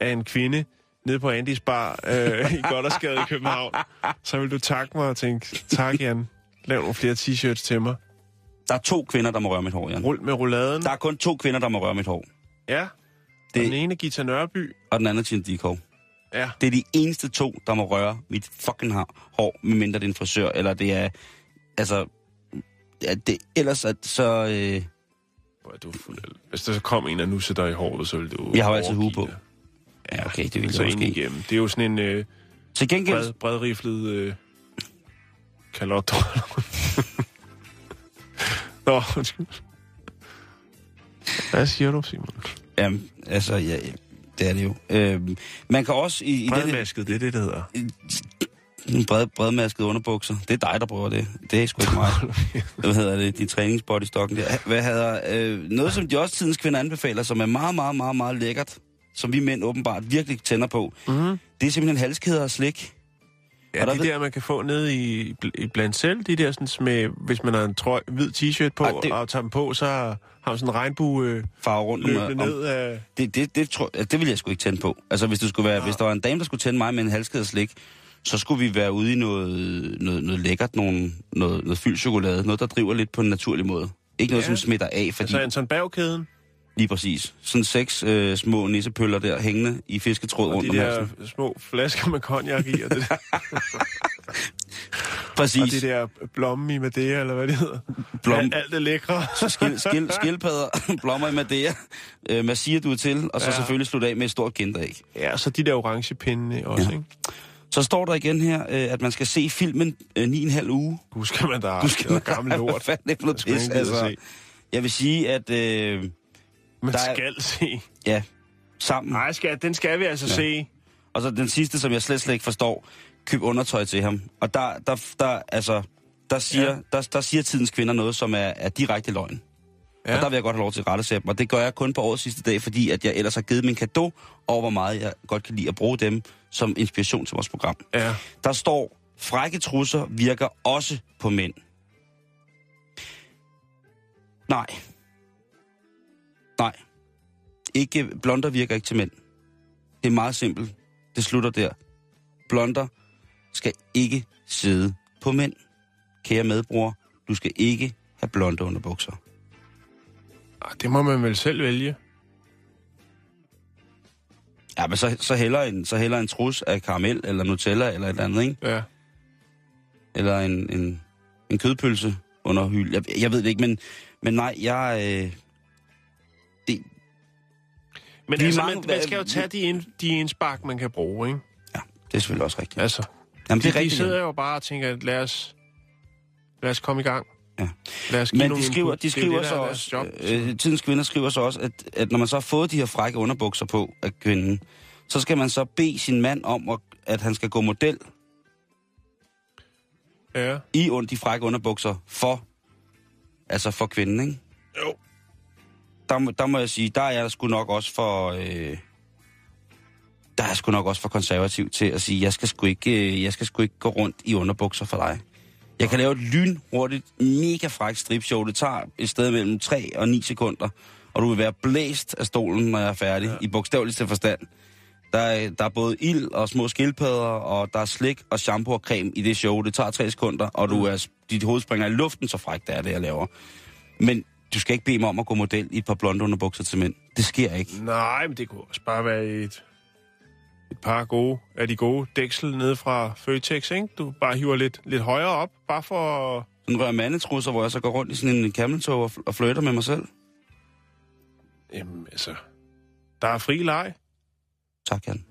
Speaker 1: af en kvinde nede på Andys bar øh, i Goddersgade i København, så vil du takke mig og tænke, tak Jan, lav nogle flere t-shirts til mig.
Speaker 2: Der er to kvinder, der må røre mit hår, Jan.
Speaker 1: Rul med rouladen.
Speaker 2: Der er kun to kvinder, der må røre mit hår.
Speaker 1: Ja. Det... Den ene er Gita Nørby.
Speaker 2: Og den anden er Tine Dikov.
Speaker 1: Ja.
Speaker 2: Det er de eneste to, der må røre mit fucking hår, hår medmindre det er en frisør, eller det er... Altså... Ja, det, ellers at, så... Øh,
Speaker 1: du. Hvis der så kom en og nussede dig i håret, så ville du...
Speaker 2: Jeg har jo altid hue på. ja, okay, det vil
Speaker 1: Så
Speaker 2: jeg måske.
Speaker 1: igennem. Det er jo sådan en øh,
Speaker 2: Til gengæld...
Speaker 1: bred, bredriflet øh, kalot. Nå, undskyld. Hvad siger du, Simon?
Speaker 2: Jamen, altså, ja, det er det jo. Øh, man kan også i, i det,
Speaker 1: Bredmasket, det er det, det hedder.
Speaker 2: en bred, bredmasket underbukser. Det er dig, der bruger det. Det er sgu ikke mig. Hvad hedder det? De træningsbody stokken der. Hvad hedder, øh, noget, som de også tidens kvinder anbefaler, som er meget, meget, meget, meget lækkert, som vi mænd åbenbart virkelig tænder på,
Speaker 1: Mm-hmm.
Speaker 2: det er simpelthen halskæder og slik.
Speaker 1: Ja,
Speaker 2: Og der
Speaker 1: de der, man kan få nede i, i blandt selv, de der sådan med, hvis man har en trøj, hvid t-shirt på,
Speaker 2: Ej, det-
Speaker 1: og tager dem på, så har man sådan en regnbue øh,
Speaker 2: Farver rundt om,
Speaker 1: løbende
Speaker 2: om
Speaker 1: ned af...
Speaker 2: det, det, det, tror, altså, det vil jeg sgu ikke tænde på. Altså, hvis, du skulle være, hvis der var en dame, der skulle tænde mig med en halskæde og slik, så skulle vi være ude i noget, noget, noget lækkert, nogle, noget, noget fyldt chokolade, noget, der driver lidt på en naturlig måde. Ikke noget,
Speaker 1: Ja.
Speaker 2: som smitter af, fordi...
Speaker 1: Altså Anton Bergkæden,
Speaker 2: Lige præcis. Sådan seks øh, små nissepøller der hængende i fisketråd
Speaker 1: og
Speaker 2: rundt
Speaker 1: de
Speaker 2: om
Speaker 1: der
Speaker 2: halsen.
Speaker 1: små flasker med cognac i, og, det der,
Speaker 2: Præcis.
Speaker 1: og de der blomme i Madeira, eller hvad det hedder.
Speaker 2: Blom-
Speaker 1: Alt, alt det lækre.
Speaker 2: Skil, skil, skildpadder, blommer i Madeira, øh, massier du er til, og så
Speaker 1: Ja.
Speaker 2: selvfølgelig slutte af med et stort kinderæg.
Speaker 1: Ja, så de der orange pinde også, ja. Ikke?
Speaker 2: Så står der igen her, øh, at man skal se filmen øh, 9,5 uge.
Speaker 1: Du skal man da
Speaker 2: Du skal
Speaker 1: det er gammel
Speaker 2: Hvad
Speaker 1: lort.
Speaker 2: fanden er det for noget
Speaker 1: Det man
Speaker 2: pis, altså.
Speaker 1: se.
Speaker 2: Jeg vil sige, at øh,
Speaker 1: Man
Speaker 2: Der er-
Speaker 1: skal se.
Speaker 2: ja, sammen.
Speaker 1: Nej, skal, den skal vi altså ja. se.
Speaker 2: Og så den sidste, som jeg slet, slet ikke forstår, køb undertøj til ham. Og der, der, der, altså, der, siger,
Speaker 1: Ja.
Speaker 2: der, der siger tidens kvinder noget, som er, er direkte løgn. Ja.
Speaker 1: Ja.
Speaker 2: Og der vil jeg godt have lov til at rette sig Og det gør jeg kun på årets sidste dag, fordi at jeg ellers har givet min kado over, hvor meget jeg godt kan lide at bruge dem som inspiration til vores program.
Speaker 1: Ja.
Speaker 2: Der står, frække trusser virker også på mænd. Nej. Nej. Ikke, blonder virker ikke til mænd. Det er meget simpelt. Det slutter der. Blonder skal ikke sidde på mænd. Kære medbror, du skal ikke have blonde underbukser.
Speaker 1: Ah, Det må man vel selv vælge.
Speaker 2: Ja, men så, så, heller en, så heller en trus af karamel eller Nutella eller et eller andet, ikke?
Speaker 1: Ja.
Speaker 2: Eller en, en, en kødpølse under hyld. Jeg, jeg ved det ikke, men, men nej, jeg... Øh,
Speaker 1: Men altså,
Speaker 2: mange-
Speaker 1: man, man skal jo tage de, ind, de indspark, man kan bruge, ikke?
Speaker 2: ja, det er selvfølgelig også rigtigt.
Speaker 1: Altså,
Speaker 2: Jamen,
Speaker 1: de,
Speaker 2: det er
Speaker 1: de
Speaker 2: rigtigt.
Speaker 1: sidder
Speaker 2: ja.
Speaker 1: jo bare og tænker, lad os, lad os komme i gang.
Speaker 2: Ja.
Speaker 1: Lad os
Speaker 2: Men de skriver, de
Speaker 1: Det er
Speaker 2: skriver
Speaker 1: det,
Speaker 2: så
Speaker 1: deres
Speaker 2: også, øh, tidens kvinder skriver så også, at, at når man så har fået de her frække underbukser på af kvinden, så skal man så bede sin mand om, at, at han skal gå model
Speaker 1: Ja.
Speaker 2: i und- de frække underbukser for, altså for kvinden, ikke?
Speaker 1: Jo.
Speaker 2: Der, må- der må jeg sige, der er jeg sgu nok også for... Øh, der er jeg sgu nok også for konservativ til at sige, jeg skal sgu ikke, øh, jeg skal sgu ikke gå rundt i underbukser for dig. Jeg kan lave et lynhurtigt, mega frækt stripshow. Det tager et sted mellem 3 og 9 sekunder, og du vil være blæst af stolen, når jeg er færdig, ja. i bogstaveligste forstand. Der er, der er både ild og små skildpadder, og der er slik og shampoo og creme i det show. Det tager 3 sekunder, og du er, dit hoved springer i luften, så frækt det er det, jeg laver. Men du skal ikke bede mig om at gå model i et par blonde underbukser til mænd. Det sker ikke.
Speaker 1: Nej, men det kunne også bare være et, et par gode, af de gode dæksel nede fra Føtex, ikke? Du bare hiver lidt, lidt højere op, bare for...
Speaker 2: Sådan rører mandetrusser, hvor jeg så går rundt i sådan en cameltog og, og flytter med mig selv.
Speaker 1: Jamen, altså... Der er fri leg.
Speaker 2: Tak, Jan.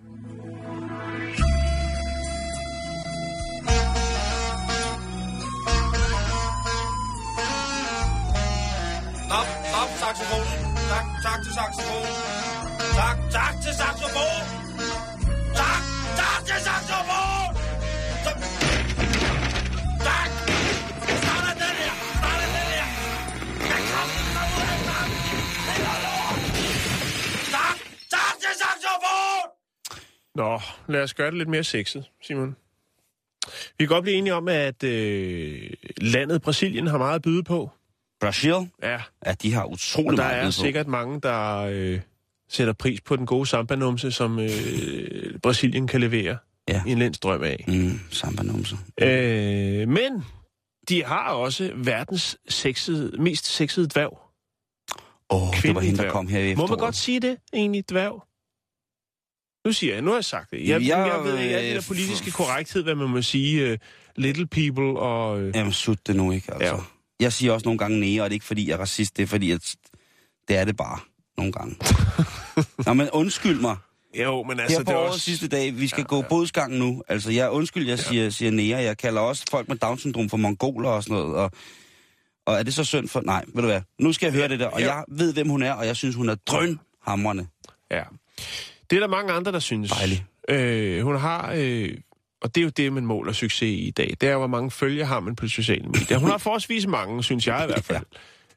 Speaker 6: Stop, stop, saxofonen. Tak, tak til saxofonen. Tak, tak til saxofonen. Tak, tak til saxofonen. Tak. tak. Start den her. Start den her. Jeg til saxofonen.
Speaker 1: Nå, lad os gøre det lidt mere sexet, Simon. Vi kan godt blive enige om, at øh, landet Brasilien har meget at byde på.
Speaker 2: Brasil,
Speaker 1: Ja,
Speaker 2: ja, de har utrolig
Speaker 1: og der
Speaker 2: meget at
Speaker 1: er
Speaker 2: på.
Speaker 1: sikkert mange, der øh, sætter pris på den gode sambanumse, som øh, Brasilien kan levere
Speaker 2: Ja.
Speaker 1: i en læns drøm af.
Speaker 2: Mm, sambanumser.
Speaker 1: Øh, men de har også verdens sexede, mest sexede dværg.
Speaker 2: Åh, oh, det var hende, der kom her i
Speaker 1: Må man godt sige det, egentlig, dværg? Nu siger jeg, nu har jeg sagt det. Jeg,
Speaker 2: Jeg,
Speaker 1: jeg, ved ikke alt det der
Speaker 2: øh,
Speaker 1: politiske korrekthed, hvad man må sige. Uh, little people og... Uh,
Speaker 2: Jamen, sut det nu ikke, altså.
Speaker 1: Ja.
Speaker 2: Jeg siger også nogle gange nære, og det er ikke, fordi jeg er racist, det er, fordi at det er det bare nogle gange. Nå, men undskyld mig.
Speaker 1: jo, men
Speaker 2: Her
Speaker 1: altså,
Speaker 2: på
Speaker 1: det er også...
Speaker 2: sidste dag, vi skal gå bodsgang nu. Altså, jeg undskyld, jeg siger, siger nære. Jeg kalder også folk med Down-syndrom for mongoler og sådan noget. Og, og er det så synd for... Nej, ved du hvad? Nu skal jeg høre det der, og
Speaker 1: Ja.
Speaker 2: jeg ved, hvem hun er, og jeg synes, hun er drønhamrende.
Speaker 1: Ja. Det er der mange andre, der synes.
Speaker 2: Dejlig.
Speaker 1: Øh, hun har... Øh, og det er jo det, man måler succes i i dag. Det er, hvor mange følger har man på sociale medier. Hun har forholdsvis mange, synes jeg i hvert fald.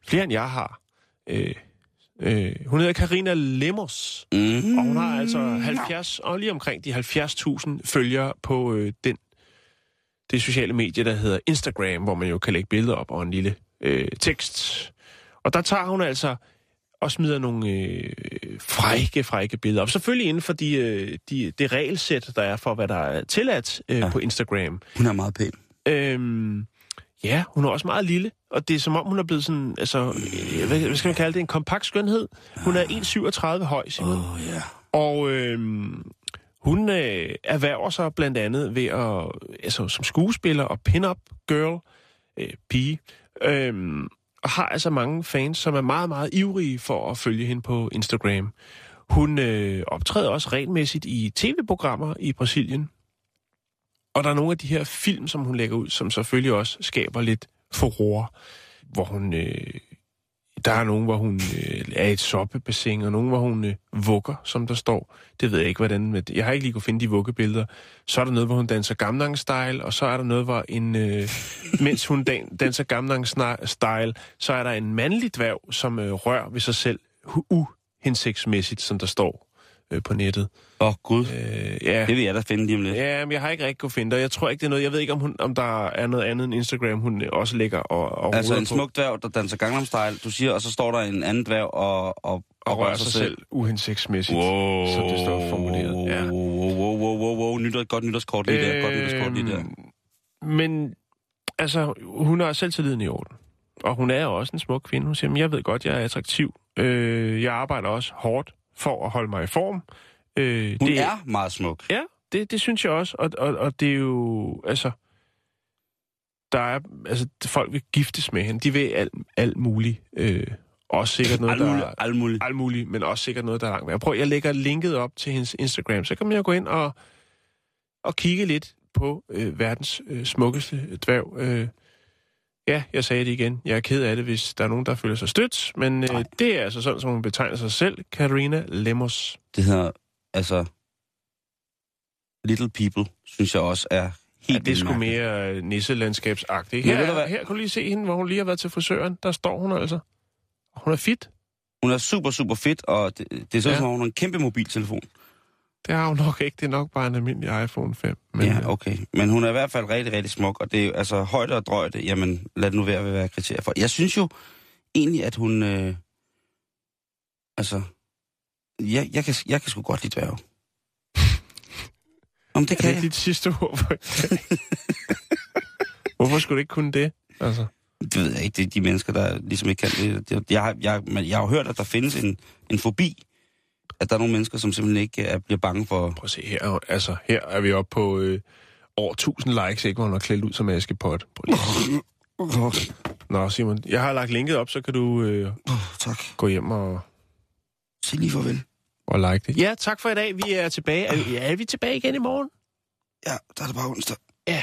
Speaker 1: Flere end jeg har. Øh, øh, hun hedder Karina Lemos.
Speaker 2: Mm.
Speaker 1: Og hun har altså 70, og lige omkring de 70.000 følgere på øh, den, det sociale medie, der hedder Instagram, hvor man jo kan lægge billeder op og en lille øh, tekst. Og der tager hun altså og smider nogle øh, frække, frække billeder op. Selvfølgelig inden for de, øh, de, det regelsæt, der er for, hvad der er tilladt øh, ja. På Instagram.
Speaker 2: Hun er meget pæn.
Speaker 1: Øhm, ja, hun er også meget lille, og det er som om, hun er blevet sådan, altså, øh, hvad, hvad skal man kalde det, en kompakt skønhed. Hun er 1,37 høj, Simon.
Speaker 2: Oh, ja.
Speaker 1: Og øhm, hun øh, erhverver sig blandt andet ved at, altså som skuespiller og pin-up girl, øh, pige, øhm, og har altså mange fans, som er meget, meget ivrige for at følge hende på Instagram. Hun øh, optræder også regelmæssigt i tv-programmer i Brasilien. Og der er nogle af de her film, som hun lægger ud, som selvfølgelig også skaber lidt furore, hvor hun... Øh, der er nogen, hvor hun øh, er i et soppebassin, og nogen, hvor hun øh, vugger, som der står. Det ved jeg ikke, hvordan... med Jeg har ikke lige kunne finde de vuggebilleder. Så er der noget, hvor hun danser Gamnang-style, og så er der noget, hvor en... Øh, mens hun dan- danser Gamnang-style, så er der en mandlig dværg, som øh, rører ved sig selv uhensigtsmæssigt, som der står øh, på nettet.
Speaker 2: Åh, oh, Gud.
Speaker 1: Øh, ja.
Speaker 2: Det vil jeg da finde lige om lidt.
Speaker 1: Ja, men jeg har ikke rigtig kunne finde det. Jeg tror ikke, det er noget... Jeg ved ikke, om, hun, om der er noget andet end Instagram, hun også lægger og, og
Speaker 2: Altså en
Speaker 1: på.
Speaker 2: smuk dværg, der danser Gangnam Style, du siger, og så står der en anden dværg og, og,
Speaker 1: og rører sig selv uhensigtsmæssigt.
Speaker 2: Wow.
Speaker 1: Som det står formuleret. Ja.
Speaker 2: Wow, wow, wow, wow, wow. Nytår, godt nytårskort lige der. Godt nytårskort lige der.
Speaker 1: Øhm, Men altså, hun har selvtilliden i orden. Og hun er også en smuk kvinde. Hun siger, "Men jeg ved godt, jeg er attraktiv. Øh, jeg arbejder også hårdt for at holde mig i form. Øh,
Speaker 2: Hun
Speaker 1: det,
Speaker 2: er meget smuk.
Speaker 1: Ja, det, det synes jeg også. Og, og, og det er jo, altså... Der er, altså, folk vil giftes med hende. De vil alt, alt muligt. Øh, også sikkert noget,
Speaker 2: Alt muligt,
Speaker 1: der er...
Speaker 2: alt muligt.
Speaker 1: alt muligt, men også sikkert noget, der er langt værd. Prøv, jeg lægger linket op til hendes Instagram, så kan man jo gå ind og, og kigge lidt på øh, verdens øh, smukkeste dværg. Øh, ja, jeg sagde det igen. Jeg er ked af det, hvis der er nogen, der føler sig stødt, men øh, det er altså sådan, som hun betegner sig selv, Karina Lemos.
Speaker 2: Det hedder, altså... Little People, synes jeg også er helt
Speaker 1: Ja, det er sgu mere øh, nisselandskabsagtigt. Her, er,
Speaker 2: hvad?
Speaker 1: her kan du lige se hende, hvor hun lige har været til frisøren. Der står hun altså. Hun er fit.
Speaker 2: Hun er super, super fedt, og det, det er sådan,
Speaker 1: Ja.
Speaker 2: ja. som om hun har en kæmpe mobiltelefon.
Speaker 1: Det har hun nok ikke. Det er nok bare en almindelig iPhone 5. Men,
Speaker 2: Men,
Speaker 1: øh,
Speaker 2: ja, okay. Men hun er i hvert fald rigtig, rigtig smuk, og det er altså højde og drøjde, jamen lad det nu være, hvad være kriterier for. Jeg synes jo egentlig, at hun, øh, altså, jeg, jeg, kan, jeg kan sgu godt lide dværge. Om det
Speaker 1: Er
Speaker 2: kan
Speaker 1: det
Speaker 2: jeg.
Speaker 1: dit sidste ord? Hvorfor skulle du ikke kunne det? Altså,
Speaker 2: Det ved jeg ikke, det er de mennesker, der ligesom ikke kan det. jeg, har- jeg, men jeg har jo hørt, at der findes en, en fobi, at der er nogle mennesker, som simpelthen ikke er, bliver bange for...
Speaker 1: prøv at se her. Altså, her er vi oppe på øh, over 1000 likes, ikke? Hvor hun er klædt ud som Askepot. Nå, Simon, jeg har lagt linket op, så kan du øh,
Speaker 2: Oh, tak.
Speaker 1: gå hjem og,
Speaker 2: Sig lige farvel.
Speaker 1: og like det. Ja, tak for i dag. Vi er tilbage. Er, ja, er vi tilbage igen i morgen?
Speaker 2: Ja, der er det bare onsdag.
Speaker 1: Ja.